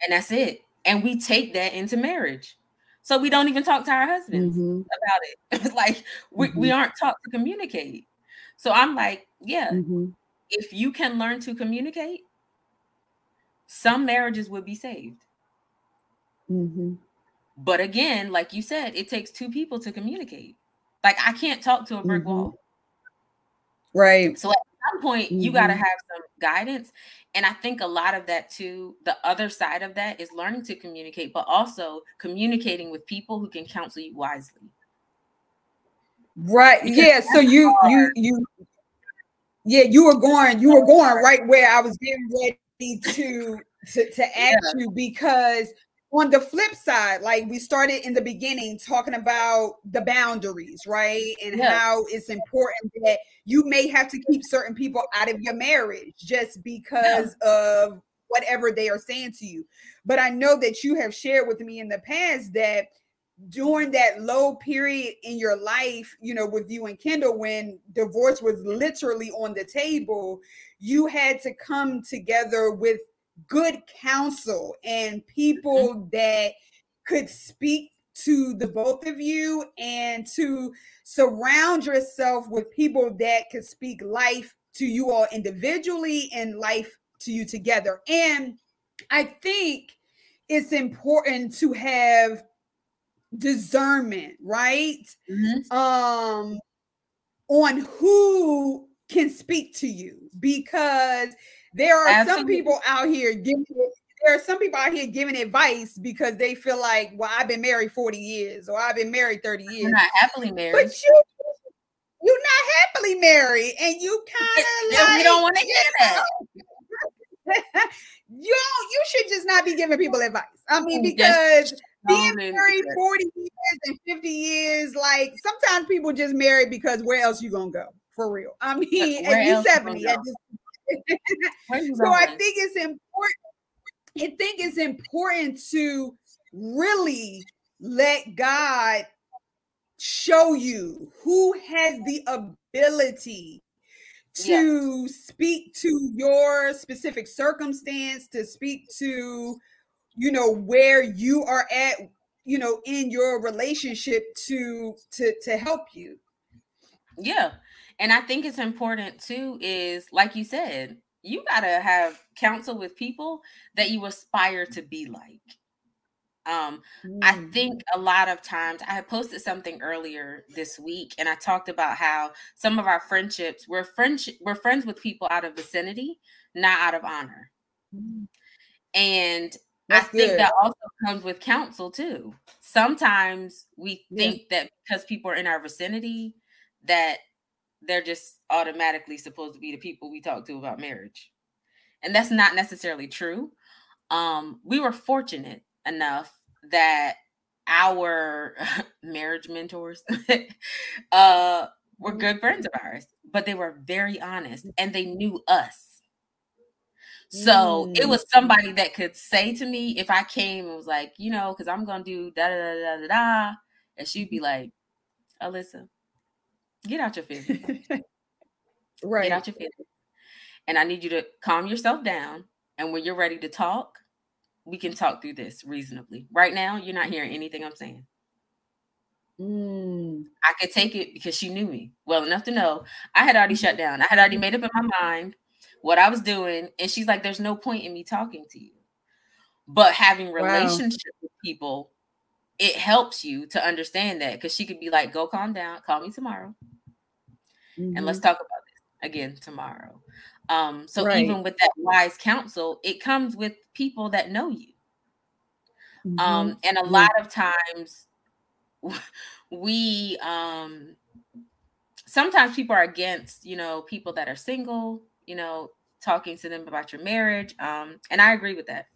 And that's it. And we take that into marriage. So we don't even talk to our husbands mm-hmm. about it. like we, mm-hmm. we aren't taught to communicate. So I'm like, yeah, mm-hmm. if you can learn to communicate, some marriages would be saved. But again, like you said, it takes two people to communicate. Like I can't talk to a brick mm-hmm. wall. Right. So at some point, mm-hmm. you got to have some guidance. And I think a lot of that too, the other side of that is learning to communicate, but also communicating with people who can counsel you wisely. Right. Because yeah. So you you you yeah, you were going, you were going right where I was getting ready to to, to ask yeah. you because on the flip side, like we started in the beginning talking about the boundaries, right? And yeah. how it's important that you may have to keep certain people out of your marriage just because yeah. of whatever they are saying to you. But I know that you have shared with me in the past that during that low period in your life, you know, with you and Kendall, when divorce was literally on the table, you had to come together with good counsel and people mm-hmm. that could speak to the both of you and to surround yourself with people that could speak life to you all individually and life to you together. And I think it's important to have discernment, right? Mm-hmm. Um on who can speak to you because there are Absolutely. some people out here giving there are some people out here giving advice because they feel like, well, I've been married 40 years or I've been married 30 years. You're not happily married. But you you're not happily married and you kind of like we don't want to hear that. you you should just not be giving people advice. I mean, because being married 40 years and 50 years, like sometimes people just married because where else you gonna go? For real. I mean, and you're 70 at this so I think it's important. I think it's important to really let God show you who has the ability to yes. speak to your specific circumstance, to speak to, you know, where you are at, you know, in your relationship to to to help you. Yeah. And I think it's important too, is like you said, you got to have counsel with people that you aspire to be like. Um, mm. I think a lot of times I posted something earlier this week and I talked about how some of our friendships we're friendship we're friends with people out of vicinity, not out of honor. Mm. And That's I think good. that also comes with counsel too. Sometimes we think yeah. that because people are in our vicinity that they're just automatically supposed to be the people we talk to about marriage. And that's not necessarily true. Um, we were fortunate enough that our marriage mentors uh, were good friends of ours, but they were very honest and they knew us. So mm. it was somebody that could say to me if I came and was like, you know, because I'm gonna do da da da da da, and she'd be like, Alyssa, Get out your feelings. right. Get out your feelings. And I need you to calm yourself down. And when you're ready to talk, we can talk through this reasonably. Right now, you're not hearing anything I'm saying. Mm. I could take it because she knew me well enough to know I had already shut down. I had already made up in my mind what I was doing. And she's like, there's no point in me talking to you. But having relationship wow. with people it helps you to understand that because she could be like, go calm down, call me tomorrow, mm-hmm. and let's mm-hmm. talk about this again tomorrow. Um, so right. even with that wise counsel, it comes with people that know you. Mm-hmm. Um, and a lot of times we um sometimes people are against you know people that are single you know talking to them about your marriage um and i agree with that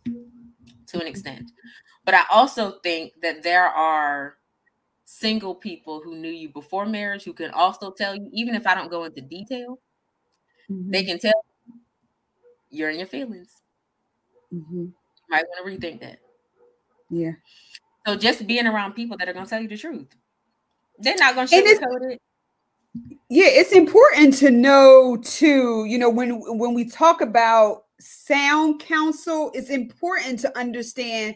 to an extent. But i also think that there are single people who knew you before marriage who can also tell you even if i don't go into detail mm-hmm. they can tell you're in your feelings. Mm-hmm. you might want to rethink that. Yeah. So just being around people that are going to tell you the truth. They're not going to sugarcoat it. Yeah it's important to know too you know when when we talk about sound counsel it's important to understand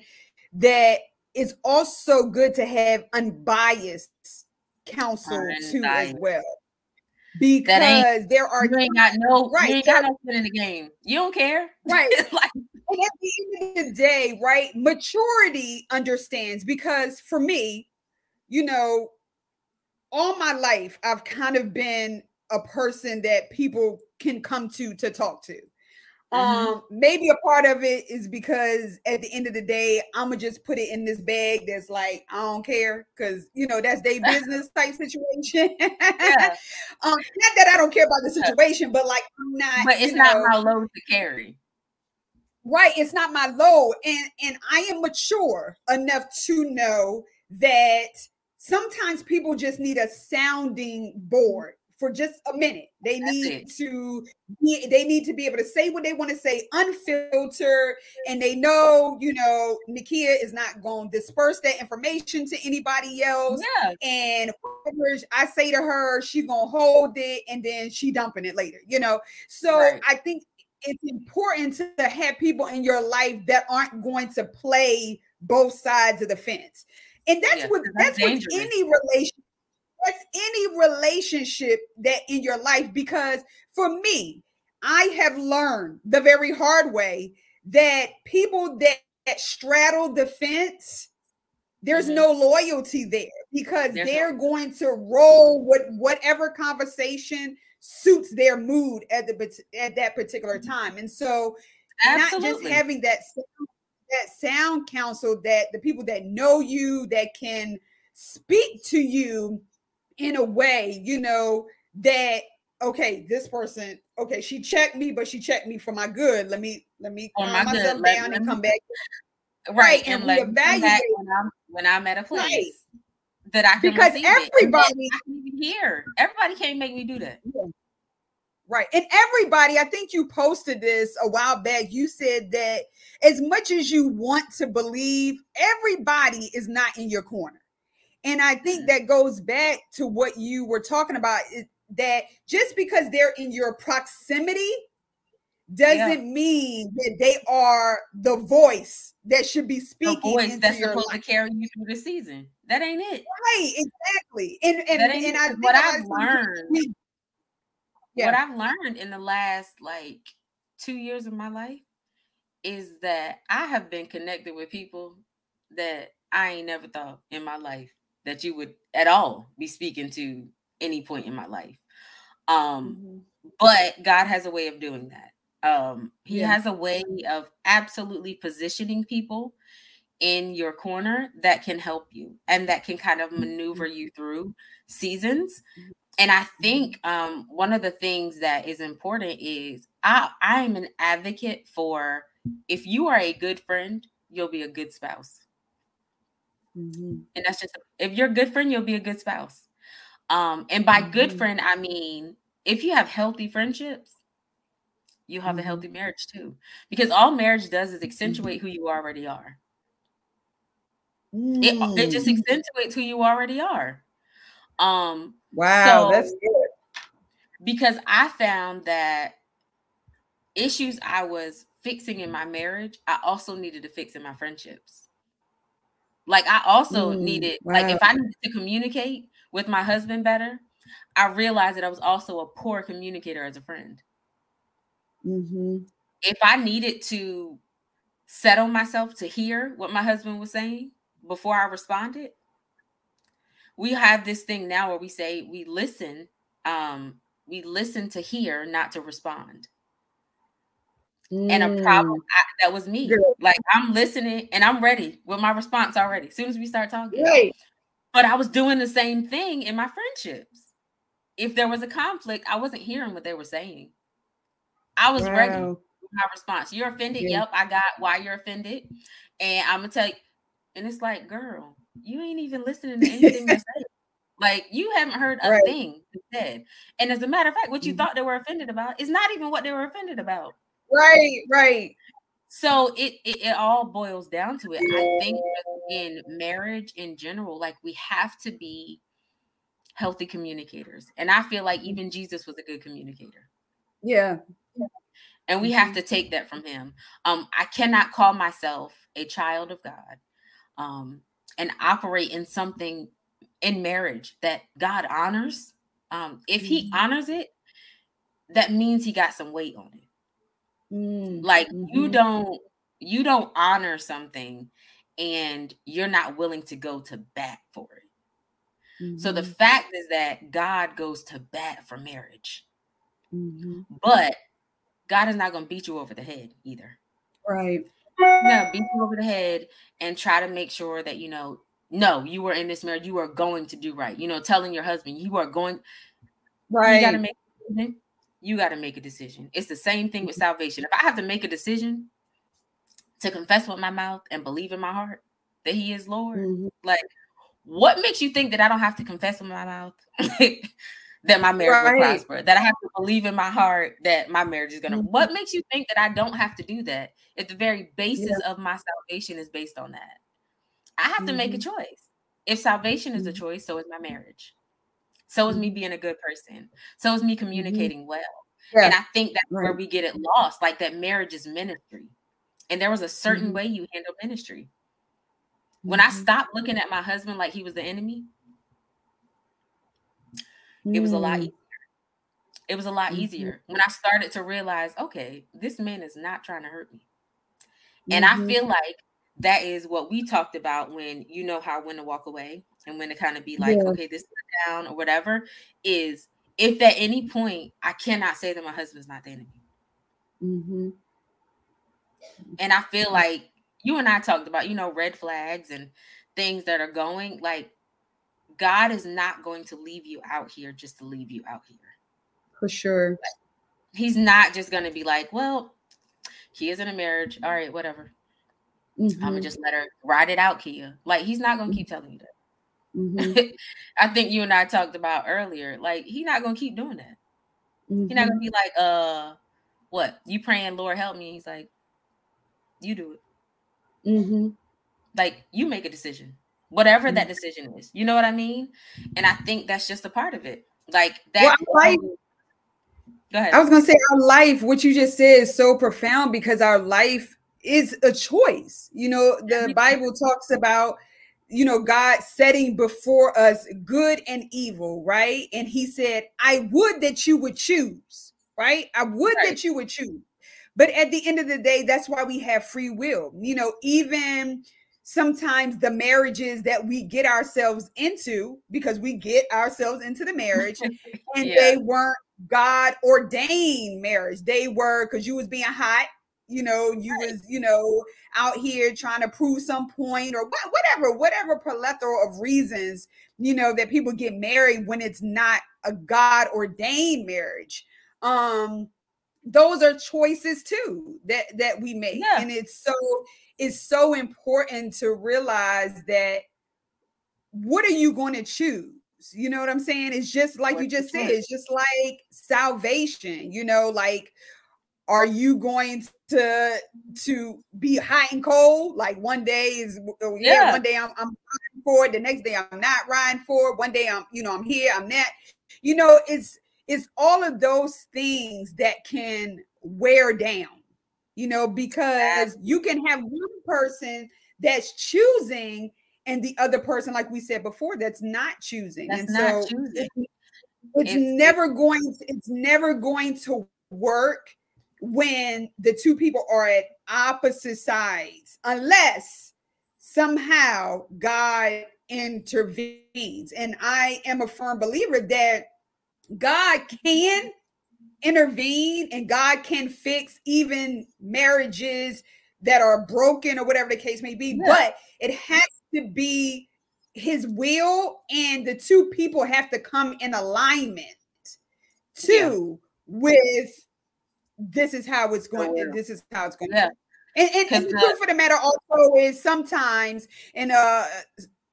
that it's also good to have unbiased counsel unbiased. too as well because there are you ain't got no right you ain't got no skin in the game you don't care right like and at the end of the day right maturity understands because for me you know all my life I've kind of been a person that people can come to to talk to. Mm-hmm. Um, maybe a part of it is because at the end of the day, I'm gonna just put it in this bag that's like I don't care because you know that's their business type situation. yeah. um, not that I don't care about the situation, but like I'm not. But it's not know, my load to carry. Right, it's not my load, and and I am mature enough to know that sometimes people just need a sounding board for just a minute. They need to be, they need to be able to say what they want to say unfiltered and they know, you know, Nakia is not going to disperse that information to anybody else. Yeah. And I say to her, she's going to hold it and then she dumping it later, you know. So right. I think it's important to have people in your life that aren't going to play both sides of the fence. And that's yeah, what that's, that's with any relationship. That's any relationship that in your life, because for me, I have learned the very hard way that people that, that straddle the fence, there's mm-hmm. no loyalty there because there's they're no- going to roll with whatever conversation suits their mood at the at that particular mm-hmm. time. And so Absolutely. not just having that that sound counsel that the people that know you that can speak to you in a way you know that okay this person okay she checked me but she checked me for my good let me let me calm myself good. down let, and come me, back right and, and let evaluate when I'm, when I'm at a place right. that I can because everybody I can hear everybody can't make me do that yeah. Right. And everybody, I think you posted this a while back. You said that as much as you want to believe, everybody is not in your corner. And I think that goes back to what you were talking about that just because they're in your proximity doesn't yeah. mean that they are the voice that should be speaking the voice that's supposed life. to carry you through the season. That ain't it. Right, exactly. And and, and I what I've learned yeah. what I've learned in the last like two years of my life is that I have been connected with people that I ain't never thought in my life that you would at all be speaking to any point in my life. Um, mm-hmm. but God has a way of doing that. Um, he yeah. has a way of absolutely positioning people in your corner that can help you and that can kind of maneuver mm-hmm. you through seasons mm-hmm and I think um, one of the things that is important is I I am an advocate for if you are a good friend, you'll be a good spouse. Mm-hmm. And that's just if you're a good friend, you'll be a good spouse. Um, and by mm-hmm. good friend, I mean if you have healthy friendships, you have mm-hmm. a healthy marriage too. Because all marriage does is accentuate who you already are. It, it just mm. accentuates who you already are. Um, wow, so, that's good. Because I found that issues I was fixing in my marriage, I also needed to fix in my friendships. Like I also mm, needed, wow. like if I needed to communicate with my husband better, I realized that I was also a poor communicator as a friend. Mm-hmm. If I needed to settle myself to hear what my husband was saying before I responded, we have this thing now where we say we listen um we listen to hear not to respond mm. and a problem mm. I, that was me like i'm listening and i'm ready with my response already as soon as we start talking right. But I was doing the same thing in my friendships. If there was a conflict, I wasn't hearing what they were saying. I was wow. ready with my response. You're offended? Yeah. Yep, I got why you're offended. And I'm gonna tell you, and it's like, girl, you ain't even listening to anything I say. Like you haven't heard a right. thing said. And as a matter of fact, what you mm-hmm. thought they were offended about is not even what they were offended about. Right, right. So it, it, it all boils down to it. I think in marriage in general, like we have to be healthy communicators. And I feel like mm-hmm. even Jesus was a good communicator. Yeah. And we have mm-hmm. to take that from him. Um, I cannot call myself a child of God um, and operate in something in marriage that God honors. Um, if he mm-hmm. honors it, that means he got some weight on it. Mm-hmm. Like you mm-hmm. don't you don't honor something and you're not willing to go to bat for it. Mm-hmm. So the mm-hmm. fact is that God goes to bat for marriage. Mm-hmm. But God is not going to beat you over the head either. Right. Yeah, beat you over the head and try to make sure that you know no, you were in this marriage, you are going to do right. You know, telling your husband you are going right. You got to make. You got to make a decision. It's the same thing with mm-hmm. salvation. If I have to make a decision to confess with my mouth and believe in my heart that He is Lord, mm-hmm. like what makes you think that I don't have to confess with my mouth that my marriage right. will prosper? That I have to believe in my heart that my marriage is gonna. Mm-hmm. What makes you think that I don't have to do that? If the very basis yeah. of my salvation is based on that. I have mm-hmm. to make a mm-hmm. choice. If salvation is a mm-hmm. choice, so is my marriage. So is me mm-hmm. being a good person. So is me communicating mm-hmm. well. Yeah. And I think that's right. where we get it lost. Like that marriage is ministry. And there was a certain way you handle ministry. When I stopped looking at my husband like he was the enemy, it was a lot mm. easier. It was a lot easier when I started to realize, okay, this man is not trying to hurt me. And I feel like that is what we talked about when you know how when to walk away and when to kind of be like, yeah. okay, this is down or whatever. Is if at any point I cannot say that my husband's not the enemy. Mm-hmm. And I feel like you and I talked about, you know, red flags and things that are going like God is not going to leave you out here just to leave you out here. For sure. He's not just going to be like, well, he is in a marriage. All right, whatever. Mm-hmm. I'm gonna just let her ride it out, Kia. Like he's not gonna keep telling you that. Mm-hmm. I think you and I talked about earlier. Like he's not gonna keep doing that. Mm-hmm. He's not gonna be like, uh, what you praying, Lord help me. He's like, you do it. Mm-hmm. Like you make a decision, whatever that mm-hmm. decision is. You know what I mean? And I think that's just a part of it. Like that. Well, like, Go ahead. I was gonna say our life, what you just said is so profound because our life is a choice. You know, the Bible talks about, you know, God setting before us good and evil, right? And he said, I would that you would choose, right? I would right. that you would choose. But at the end of the day, that's why we have free will. You know, even sometimes the marriages that we get ourselves into, because we get ourselves into the marriage and yeah. they weren't God ordained marriage. They were because you was being hot you know you right. was you know out here trying to prove some point or whatever whatever plethora of reasons you know that people get married when it's not a god ordained marriage. Um those are choices too that that we make. Yeah. and it's so it's so important to realize that what are you going to choose? You know what i'm saying? It's just like what you just said it's just like salvation you know like are you going to to be hot and cold like one day is oh, yeah, yeah. one day I'm, I'm riding for it the next day i'm not riding for it one day i'm you know i'm here i'm not you know it's it's all of those things that can wear down you know because you can have one person that's choosing and the other person like we said before that's not choosing that's and not so choosing. It, it's, it's never going to, it's never going to work when the two people are at opposite sides, unless somehow God intervenes. And I am a firm believer that God can intervene and God can fix even marriages that are broken or whatever the case may be, yeah. but it has to be his will and the two people have to come in alignment too yeah. with this is how it's going oh, yeah. this is how it's going yeah. and, and, and the truth of the matter also is sometimes and uh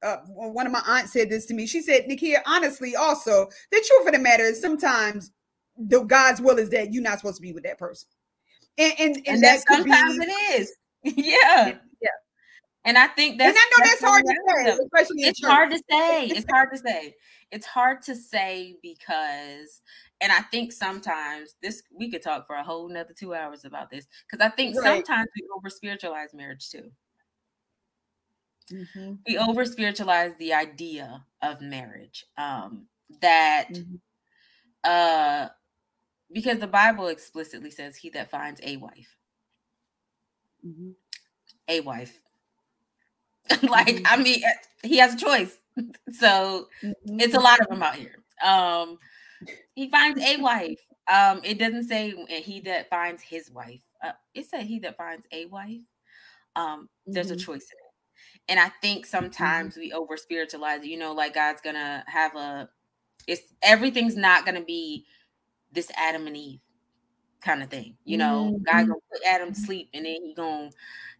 uh, one of my aunts said this to me. She said, Nikia, honestly, also, the truth of the matter is sometimes the God's will is that you're not supposed to be with that person. And and, and, and that sometimes be, it is. yeah. Yeah. And I think that's and I know that's, that's hard to say, especially it's hard to say. It's hard to say. It's hard to say because and I think sometimes this we could talk for a whole nother two hours about this because I think right. sometimes we over spiritualize marriage too. Mm-hmm. We over spiritualize the idea of marriage. Um, that mm-hmm. uh because the Bible explicitly says he that finds a wife. Mm-hmm. A wife. like, mm-hmm. I mean, he has a choice. so mm-hmm. it's a lot of them out here. Um he finds a wife. Um, it doesn't say he that finds his wife. Uh, it said he that finds a wife. Um, there's a mm-hmm. choice in it and I think mm-hmm. sometimes we over spiritualize it. You know, like God's gonna have a it's everything's not gonna be this Adam and Eve kind of thing. You know, mm-hmm. God gonna put Adam to sleep and then he gonna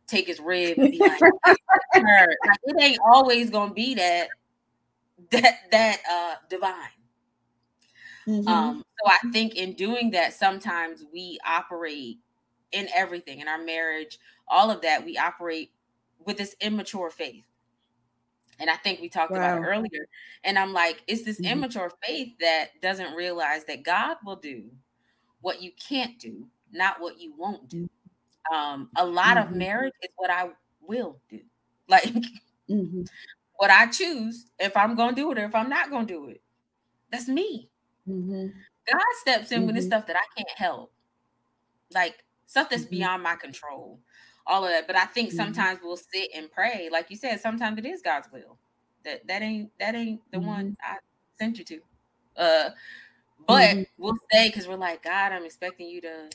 take his rib and be like, like it ain't always gonna be that that that uh divine. Mm-hmm. Um, so I think in doing that, sometimes we operate in everything in our marriage, all of that, we operate with this immature faith. And I think we talked wow. about it earlier. And I'm like, it's this mm-hmm. immature faith that doesn't realize that God will do what you can't do, not what you won't do. Um, a lot mm-hmm. of marriage is what I will do. Like mm-hmm. what I choose, if I'm gonna do it or if I'm not gonna do it. That's me. Mm-hmm. God steps in with this mm-hmm. stuff that I can't help. Like stuff that's mm-hmm. beyond my control all of that. But I think mm-hmm. sometimes we'll sit and pray, like you said. Sometimes it is God's will. That that ain't that ain't the mm-hmm. one I sent you to. Uh, but mm-hmm. we'll say because we're like, God, I'm expecting you to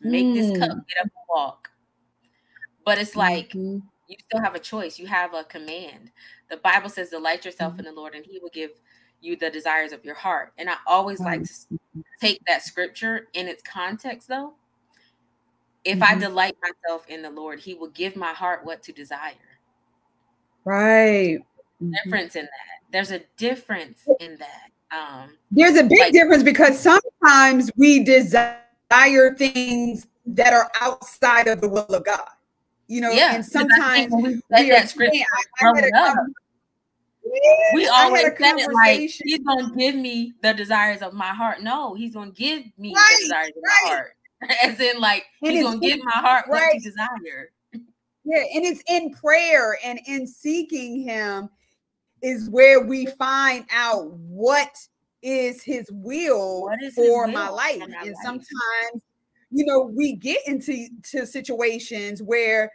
make this cup mm. get up and walk. But it's like mm-hmm. you still have a choice. You have a command. The Bible says, "Delight yourself in mm-hmm. the Lord, and He will give." You the desires of your heart. And I always like to take that scripture in its context though if mm-hmm. I delight myself in the Lord, He will give my heart what to desire. Right. Mm-hmm. Difference in that. There's a difference in that. Um, There's a big like, difference because sometimes we desire things that are outside of the will of God. You know, yeah, and sometimes we, we are, scripture I, I we always said it like he's gonna give me the desires of my heart. No, he's gonna give me right, the desires of my heart. As in, like, and he's gonna give my heart right. what you desire. Yeah, and it's in prayer and in seeking him is where we find out what is his will is for his will my life. and life? sometimes, you know, we get into to situations where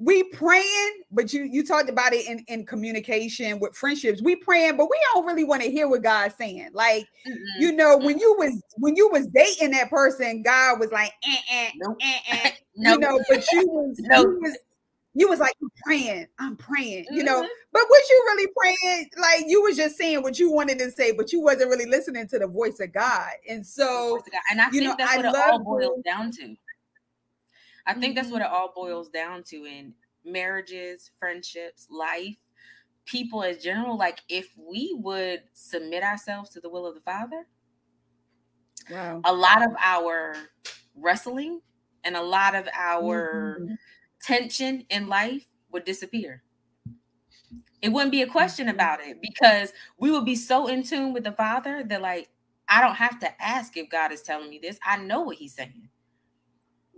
we praying, but you you talked about it in, in communication with friendships. We praying, but we don't really want to hear what God's saying. Like, mm-hmm. you know, when you was when you was dating that person, God was like, eh, eh, nope. eh, eh, nope. you know, but you was, nope. you was you was like, I'm praying, I'm praying, you know. Mm-hmm. But was you really praying? Like you was just saying what you wanted to say, but you wasn't really listening to the voice of God. And so, and I think know, that's what I it all boils down to. I think that's what mm-hmm. it all boils down to in marriages, friendships, life, people as general. Like if we would submit ourselves to the will of the Father, wow. a lot of our wrestling and a lot of our mm-hmm. tension in life would disappear. It wouldn't be a question mm-hmm. about it because we would be so in tune with the Father that, like, I don't have to ask if God is telling me this. I know what He's saying.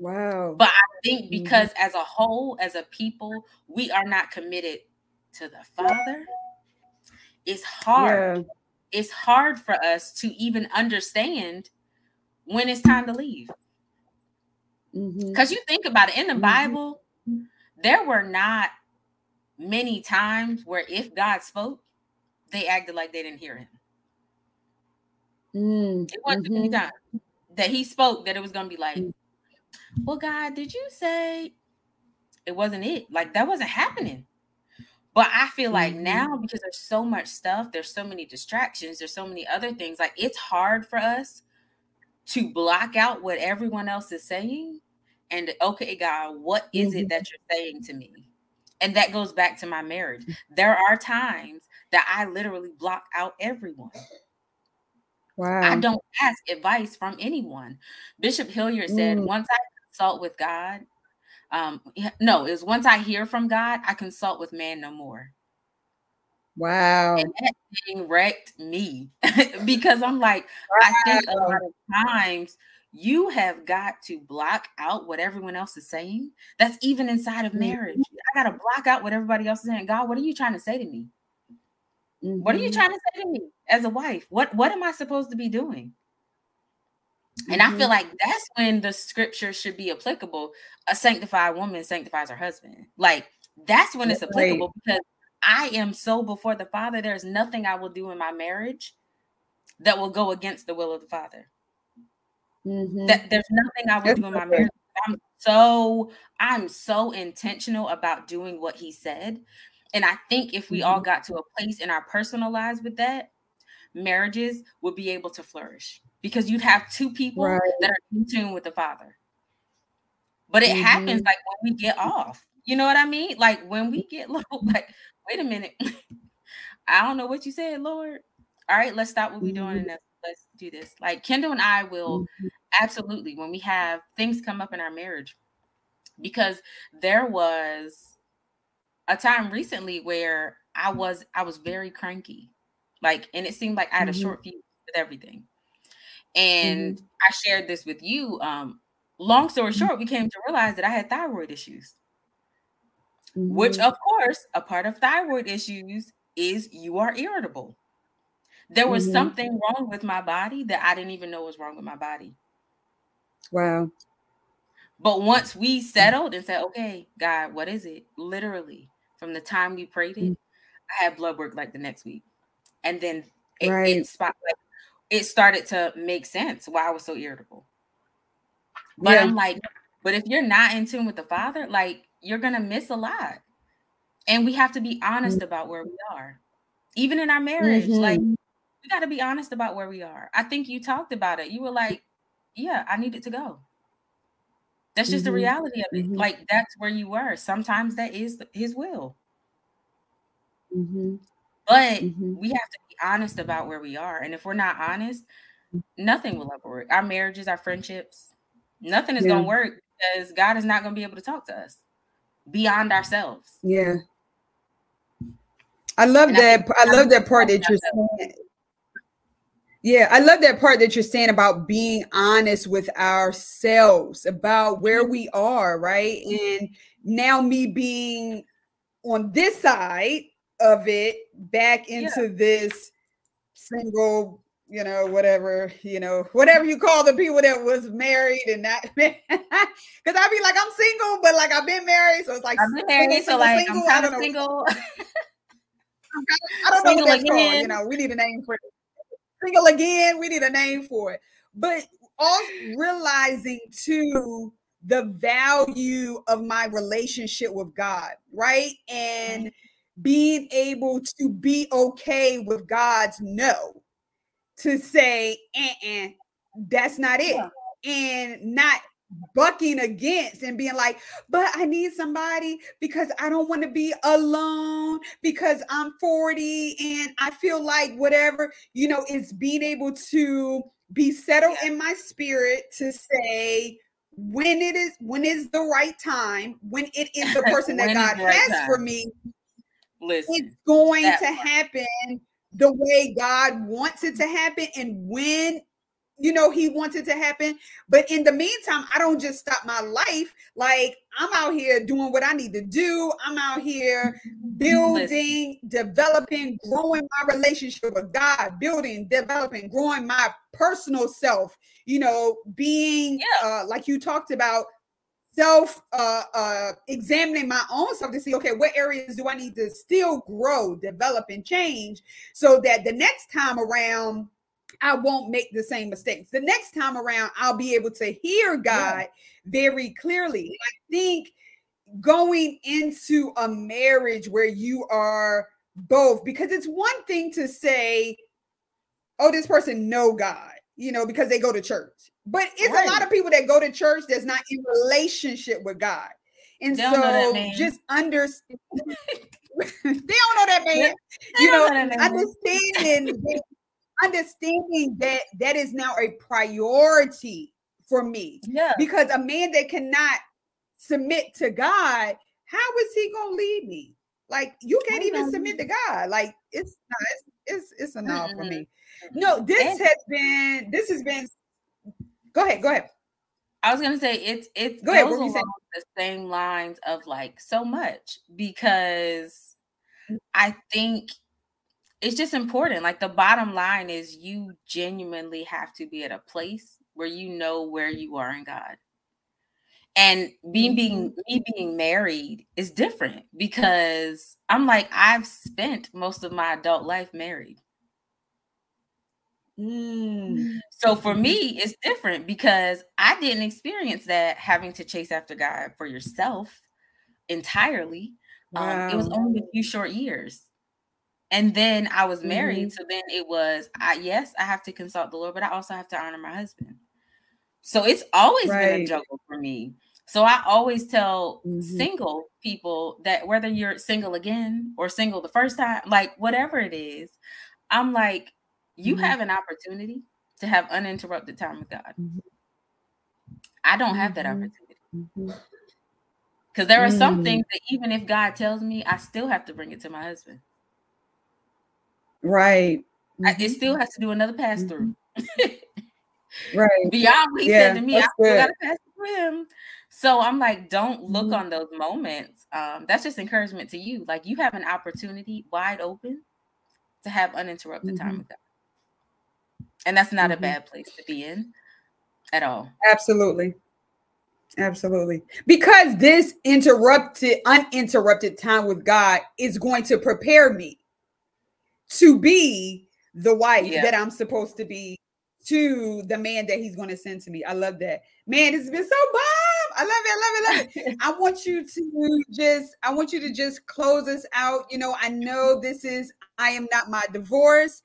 Wow. But I think mm-hmm. because mm-hmm. as a whole, as a people, we are not committed to the Father, it's hard. Yeah. It's hard for us to even understand when it's time to leave. Because mm-hmm. you think about it in the mm-hmm. Bible, there were not many times where if God spoke, they acted like they didn't hear him. Mm, it wasn't mm-hmm. many times that he spoke that it was going to be like, mm well, God, did you say it wasn't it? Like that wasn't happening. But I feel like mm-hmm. now because there's so much stuff, there's so many distractions, there's so many other things. Like it's hard for us to block out what everyone else is saying and okay, God, what is mm-hmm. it that you're saying to me? And that goes back to my marriage. There are times that I literally block out everyone. Wow. I don't ask advice from anyone. Bishop Hilliard said, mm. once I consult with God, um, no, is once I hear from God, I consult with man no more. Wow. And that thing wrecked me because I'm like, wow. I think a lot of times you have got to block out what everyone else is saying. That's even inside of marriage. Mm-hmm. I got to block out what everybody else is saying. God, what are you trying to say to me? Mm-hmm. What are you mm-hmm. trying to say to me as a wife? What what am I supposed to be doing? And mm-hmm. I feel mm-hmm. like that's when the scripture should be applicable. A sanctified woman sanctifies her husband. Like that's when it's applicable right. because I am so before the Father. There's nothing I will do in my marriage that will go against the will of the Father. Mm-hmm. That there's nothing I will do in my marriage. I'm so I'm so intentional about doing what he said and I think if we mm-hmm. all got to a place in our personal lives with that, marriages would be able to flourish because you'd have two people right. that are in tune with the Father. But it mm-hmm. happens like when we get off. You know what I mean? Like when we get low, like, wait a minute. I don't know what you said, Lord. All right, let's stop what we're doing and mm-hmm. let's, let's do this. Like Kendall and I will mm-hmm. absolutely when we have things come up in our marriage, because there was a time recently where I was I was very cranky. Like, and it seemed like I had a mm-hmm. short fuse with everything. And mm-hmm. I shared this with you. Um, long story mm-hmm. short, we came to realize that I had thyroid issues. Mm-hmm. Which, of course, a part of thyroid issues is you are irritable. There was mm-hmm. something wrong with my body that I didn't even know was wrong with my body. Wow. But once we settled and said, okay, God, what is it? Literally, from the time we prayed it, mm. I had blood work like the next week. And then it, right. it, spot, like, it started to make sense why I was so irritable. But yeah. I'm like, but if you're not in tune with the Father, like you're gonna miss a lot. And we have to be honest mm-hmm. about where we are. Even in our marriage, mm-hmm. like we got to be honest about where we are. I think you talked about it. You were like, yeah, I needed to go. That's just mm-hmm. the reality of it. Mm-hmm. Like that's where you were. Sometimes that is his will. Mm-hmm. But mm-hmm. we have to be honest about where we are. And if we're not honest, nothing will ever work. Our marriages, our friendships, nothing is yeah. going to work because God is not going to be able to talk to us beyond ourselves. Yeah. I love and that. I, I love that part that you're saying. Yeah, I love that part that you're saying about being honest with ourselves about where we are, right? And now me being on this side of it back into yeah. this single, you know, whatever, you know, whatever you call the people that was married and not because I'd be like, I'm single, but like I've been married, so it's like I'm married, so like single, I'm kind of single. I don't know what that's again. called. You know, we need a name for it single again. We need a name for it. But also realizing too the value of my relationship with God, right? And being able to be okay with God's no, to say, uh-uh, that's not it. Yeah. And not bucking against and being like, but I need somebody because I don't want to be alone because I'm 40 and I feel like whatever, you know, is being able to be settled yeah. in my spirit to say, when it is when is the right time when it is the person that god has time. for me Listen, it's going to part. happen the way god wants it to happen and when you know he wants it to happen but in the meantime i don't just stop my life like i'm out here doing what i need to do i'm out here building developing growing my relationship with god building developing growing my personal self you know being yeah. uh, like you talked about self uh, uh, examining my own self to see okay what areas do i need to still grow develop and change so that the next time around I won't make the same mistakes. The next time around, I'll be able to hear God yeah. very clearly. I think going into a marriage where you are both because it's one thing to say oh this person know god you know because they go to church but it's right. a lot of people that go to church that's not in relationship with god. And so just understand they don't know that man. You know, know understanding understanding that that is now a priority for me. Yeah. Because a man that cannot submit to god how is he gonna lead me? Like you can't even submit to God. Like it's not, it's it's, it's enough mm-hmm. for me. No, this and, has been this has been go ahead, go ahead. I was gonna say it's it go goes ahead, along the same lines of like so much because. I think it's just important. Like the bottom line is you genuinely have to be at a place where you know where you are in God and being being mm-hmm. me being married is different because i'm like i've spent most of my adult life married mm. so for me it's different because i didn't experience that having to chase after god for yourself entirely wow. um, it was only a few short years and then i was married mm-hmm. so then it was i yes i have to consult the lord but i also have to honor my husband so it's always right. been a juggle for me. So I always tell mm-hmm. single people that whether you're single again or single the first time, like whatever it is, I'm like, you mm-hmm. have an opportunity to have uninterrupted time with God. Mm-hmm. I don't have that mm-hmm. opportunity. Because mm-hmm. there are some mm. things that even if God tells me, I still have to bring it to my husband. Right. I, it mm-hmm. still has to do another pass through. Right. Beyond what he yeah, said to me, I still got to pass through him. So I'm like, don't look mm-hmm. on those moments. Um, that's just encouragement to you. Like you have an opportunity wide open to have uninterrupted mm-hmm. time with God. And that's not mm-hmm. a bad place to be in at all. Absolutely. Absolutely. Because this interrupted, uninterrupted time with God is going to prepare me to be the wife yeah. that I'm supposed to be to the man that he's going to send to me. I love that. Man, it's been so bomb. I love it. I love it. Love it. I want you to just, I want you to just close us out. You know, I know this is I am not my divorce.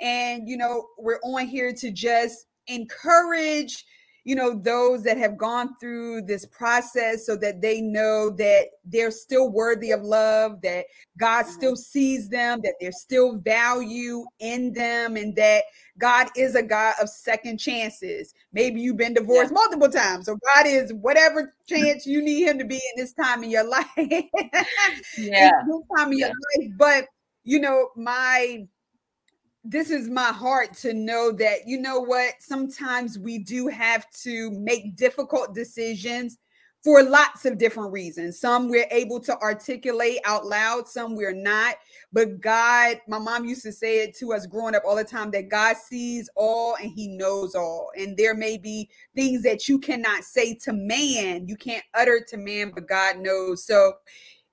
And you know, we're on here to just encourage you know those that have gone through this process so that they know that they're still worthy of love that god mm-hmm. still sees them that there's still value in them and that god is a god of second chances maybe you've been divorced yeah. multiple times so god is whatever chance you need him to be in this time in your life yeah this time in yeah. your life but you know my this is my heart to know that you know what sometimes we do have to make difficult decisions for lots of different reasons. Some we're able to articulate out loud some we're not. But god my mom used to say it to us growing up all the time that god sees all and he knows all. And there may be things that you cannot say to man you can't utter to man but god knows. So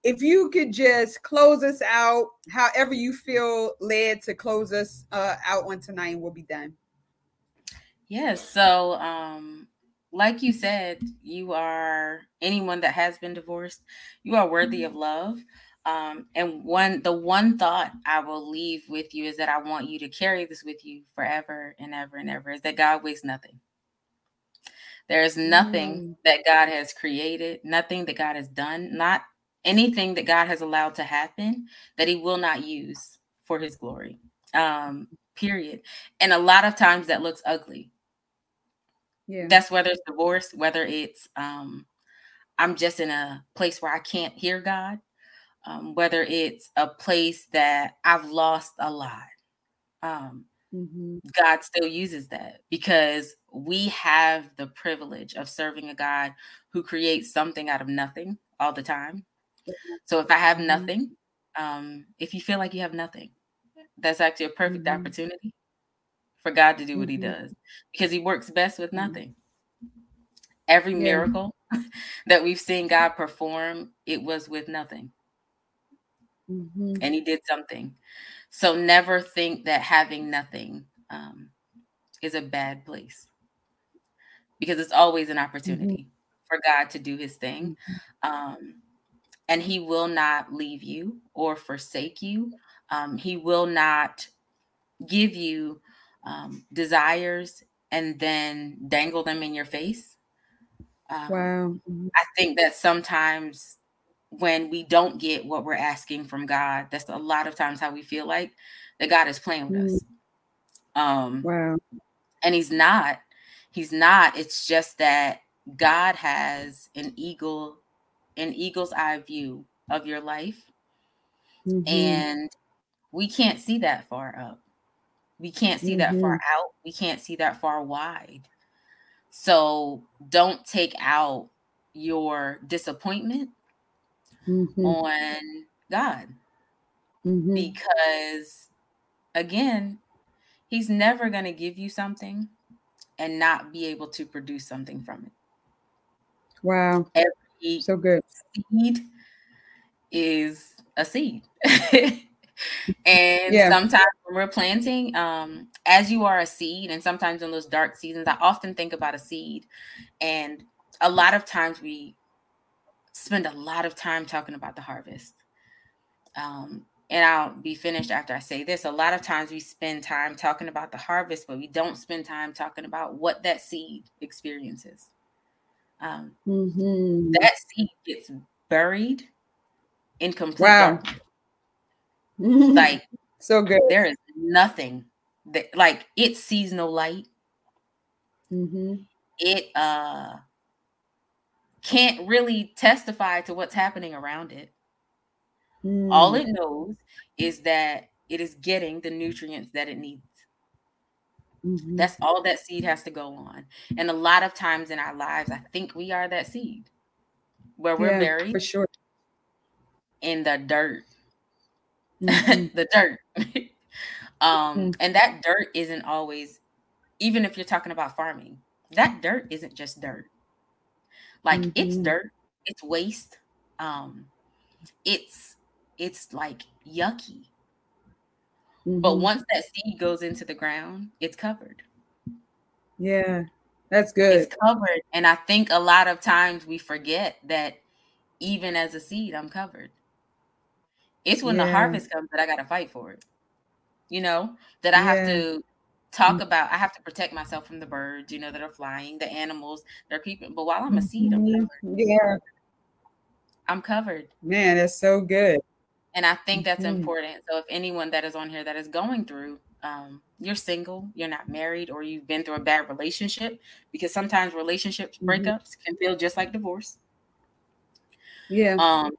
if you could just close us out, however you feel led to close us uh, out on tonight, we'll be done. Yes. So, um, like you said, you are anyone that has been divorced, you are worthy mm-hmm. of love. Um, and one, the one thought I will leave with you is that I want you to carry this with you forever and ever and ever is that God wastes nothing. There is nothing mm. that God has created, nothing that God has done, not anything that God has allowed to happen that he will not use for his glory. Um, period. And a lot of times that looks ugly. Yeah. That's whether it's divorce, whether it's um I'm just in a place where I can't hear God, um, whether it's a place that I've lost a lot. Um, mm-hmm. God still uses that because we have the privilege of serving a God who creates something out of nothing all the time. So if I have mm-hmm. nothing, um, if you feel like you have nothing, that's actually a perfect mm-hmm. opportunity for God to do what mm-hmm. He does because He works best with mm-hmm. nothing. Every yeah. miracle that we've seen God perform, it was with nothing. Mm-hmm. And He did something. So never think that having nothing um, is a bad place because it's always an mm-hmm. opportunity for God to do His thing. Um, and he will not leave you or forsake you. Um, he will not give you um, desires and then dangle them in your face. Um, wow. I think that sometimes when we don't get what we're asking from God, that's a lot of times how we feel like that God is playing with mm. us. Um, wow. And He's not. He's not. It's just that God has an eagle, an eagle's eye view of your life. Mm-hmm. And we can't see that far up. We can't see mm-hmm. that far mm-hmm. out. We can't see that far wide. So don't take out your disappointment mm-hmm. on God. Mm-hmm. Because again, He's never going to give you something and not be able to produce something from it. Wow. Every so good. Seed is a seed. and yeah. sometimes when we're planting, um, as you are a seed, and sometimes in those dark seasons, I often think about a seed. And a lot of times we spend a lot of time talking about the harvest. Um, and I'll be finished after I say this. A lot of times we spend time talking about the harvest, but we don't spend time talking about what that seed experiences. Um, mm-hmm. That seed gets buried in complete wow. like so good. There is nothing that like it sees no light. Mm-hmm. It uh can't really testify to what's happening around it. Mm. All it knows is that it is getting the nutrients that it needs. Mm-hmm. That's all that seed has to go on. And a lot of times in our lives, I think we are that seed where we're yeah, buried for sure in the dirt. Mm-hmm. the dirt. um, mm-hmm. and that dirt isn't always, even if you're talking about farming, that dirt isn't just dirt. Like mm-hmm. it's dirt, it's waste. Um, it's it's like yucky. Mm-hmm. But once that seed goes into the ground, it's covered. Yeah, that's good. It's covered. And I think a lot of times we forget that even as a seed, I'm covered. It's when yeah. the harvest comes that I got to fight for it. You know, that I yeah. have to talk mm. about I have to protect myself from the birds, you know, that are flying, the animals that are keeping. But while I'm a seed, I'm mm-hmm. covered. Yeah. I'm covered. Man, that's so good. And I think that's mm-hmm. important. So if anyone that is on here that is going through, um, you're single, you're not married, or you've been through a bad relationship, because sometimes relationships mm-hmm. breakups can feel just like divorce. Yeah. Um,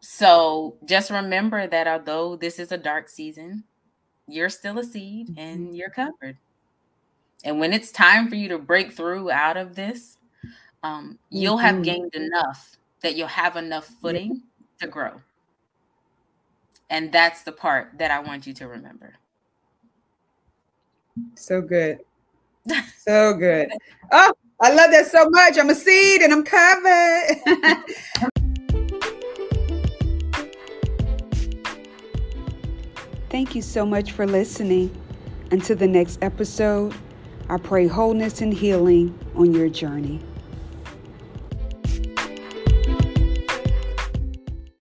so just remember that although this is a dark season, you're still a seed mm-hmm. and you're covered. And when it's time for you to break through out of this, um, you'll have mm-hmm. gained enough that you'll have enough footing to grow. And that's the part that I want you to remember. So good. So good. Oh, I love that so much. I'm a seed and I'm covered. Thank you so much for listening. Until the next episode, I pray wholeness and healing on your journey.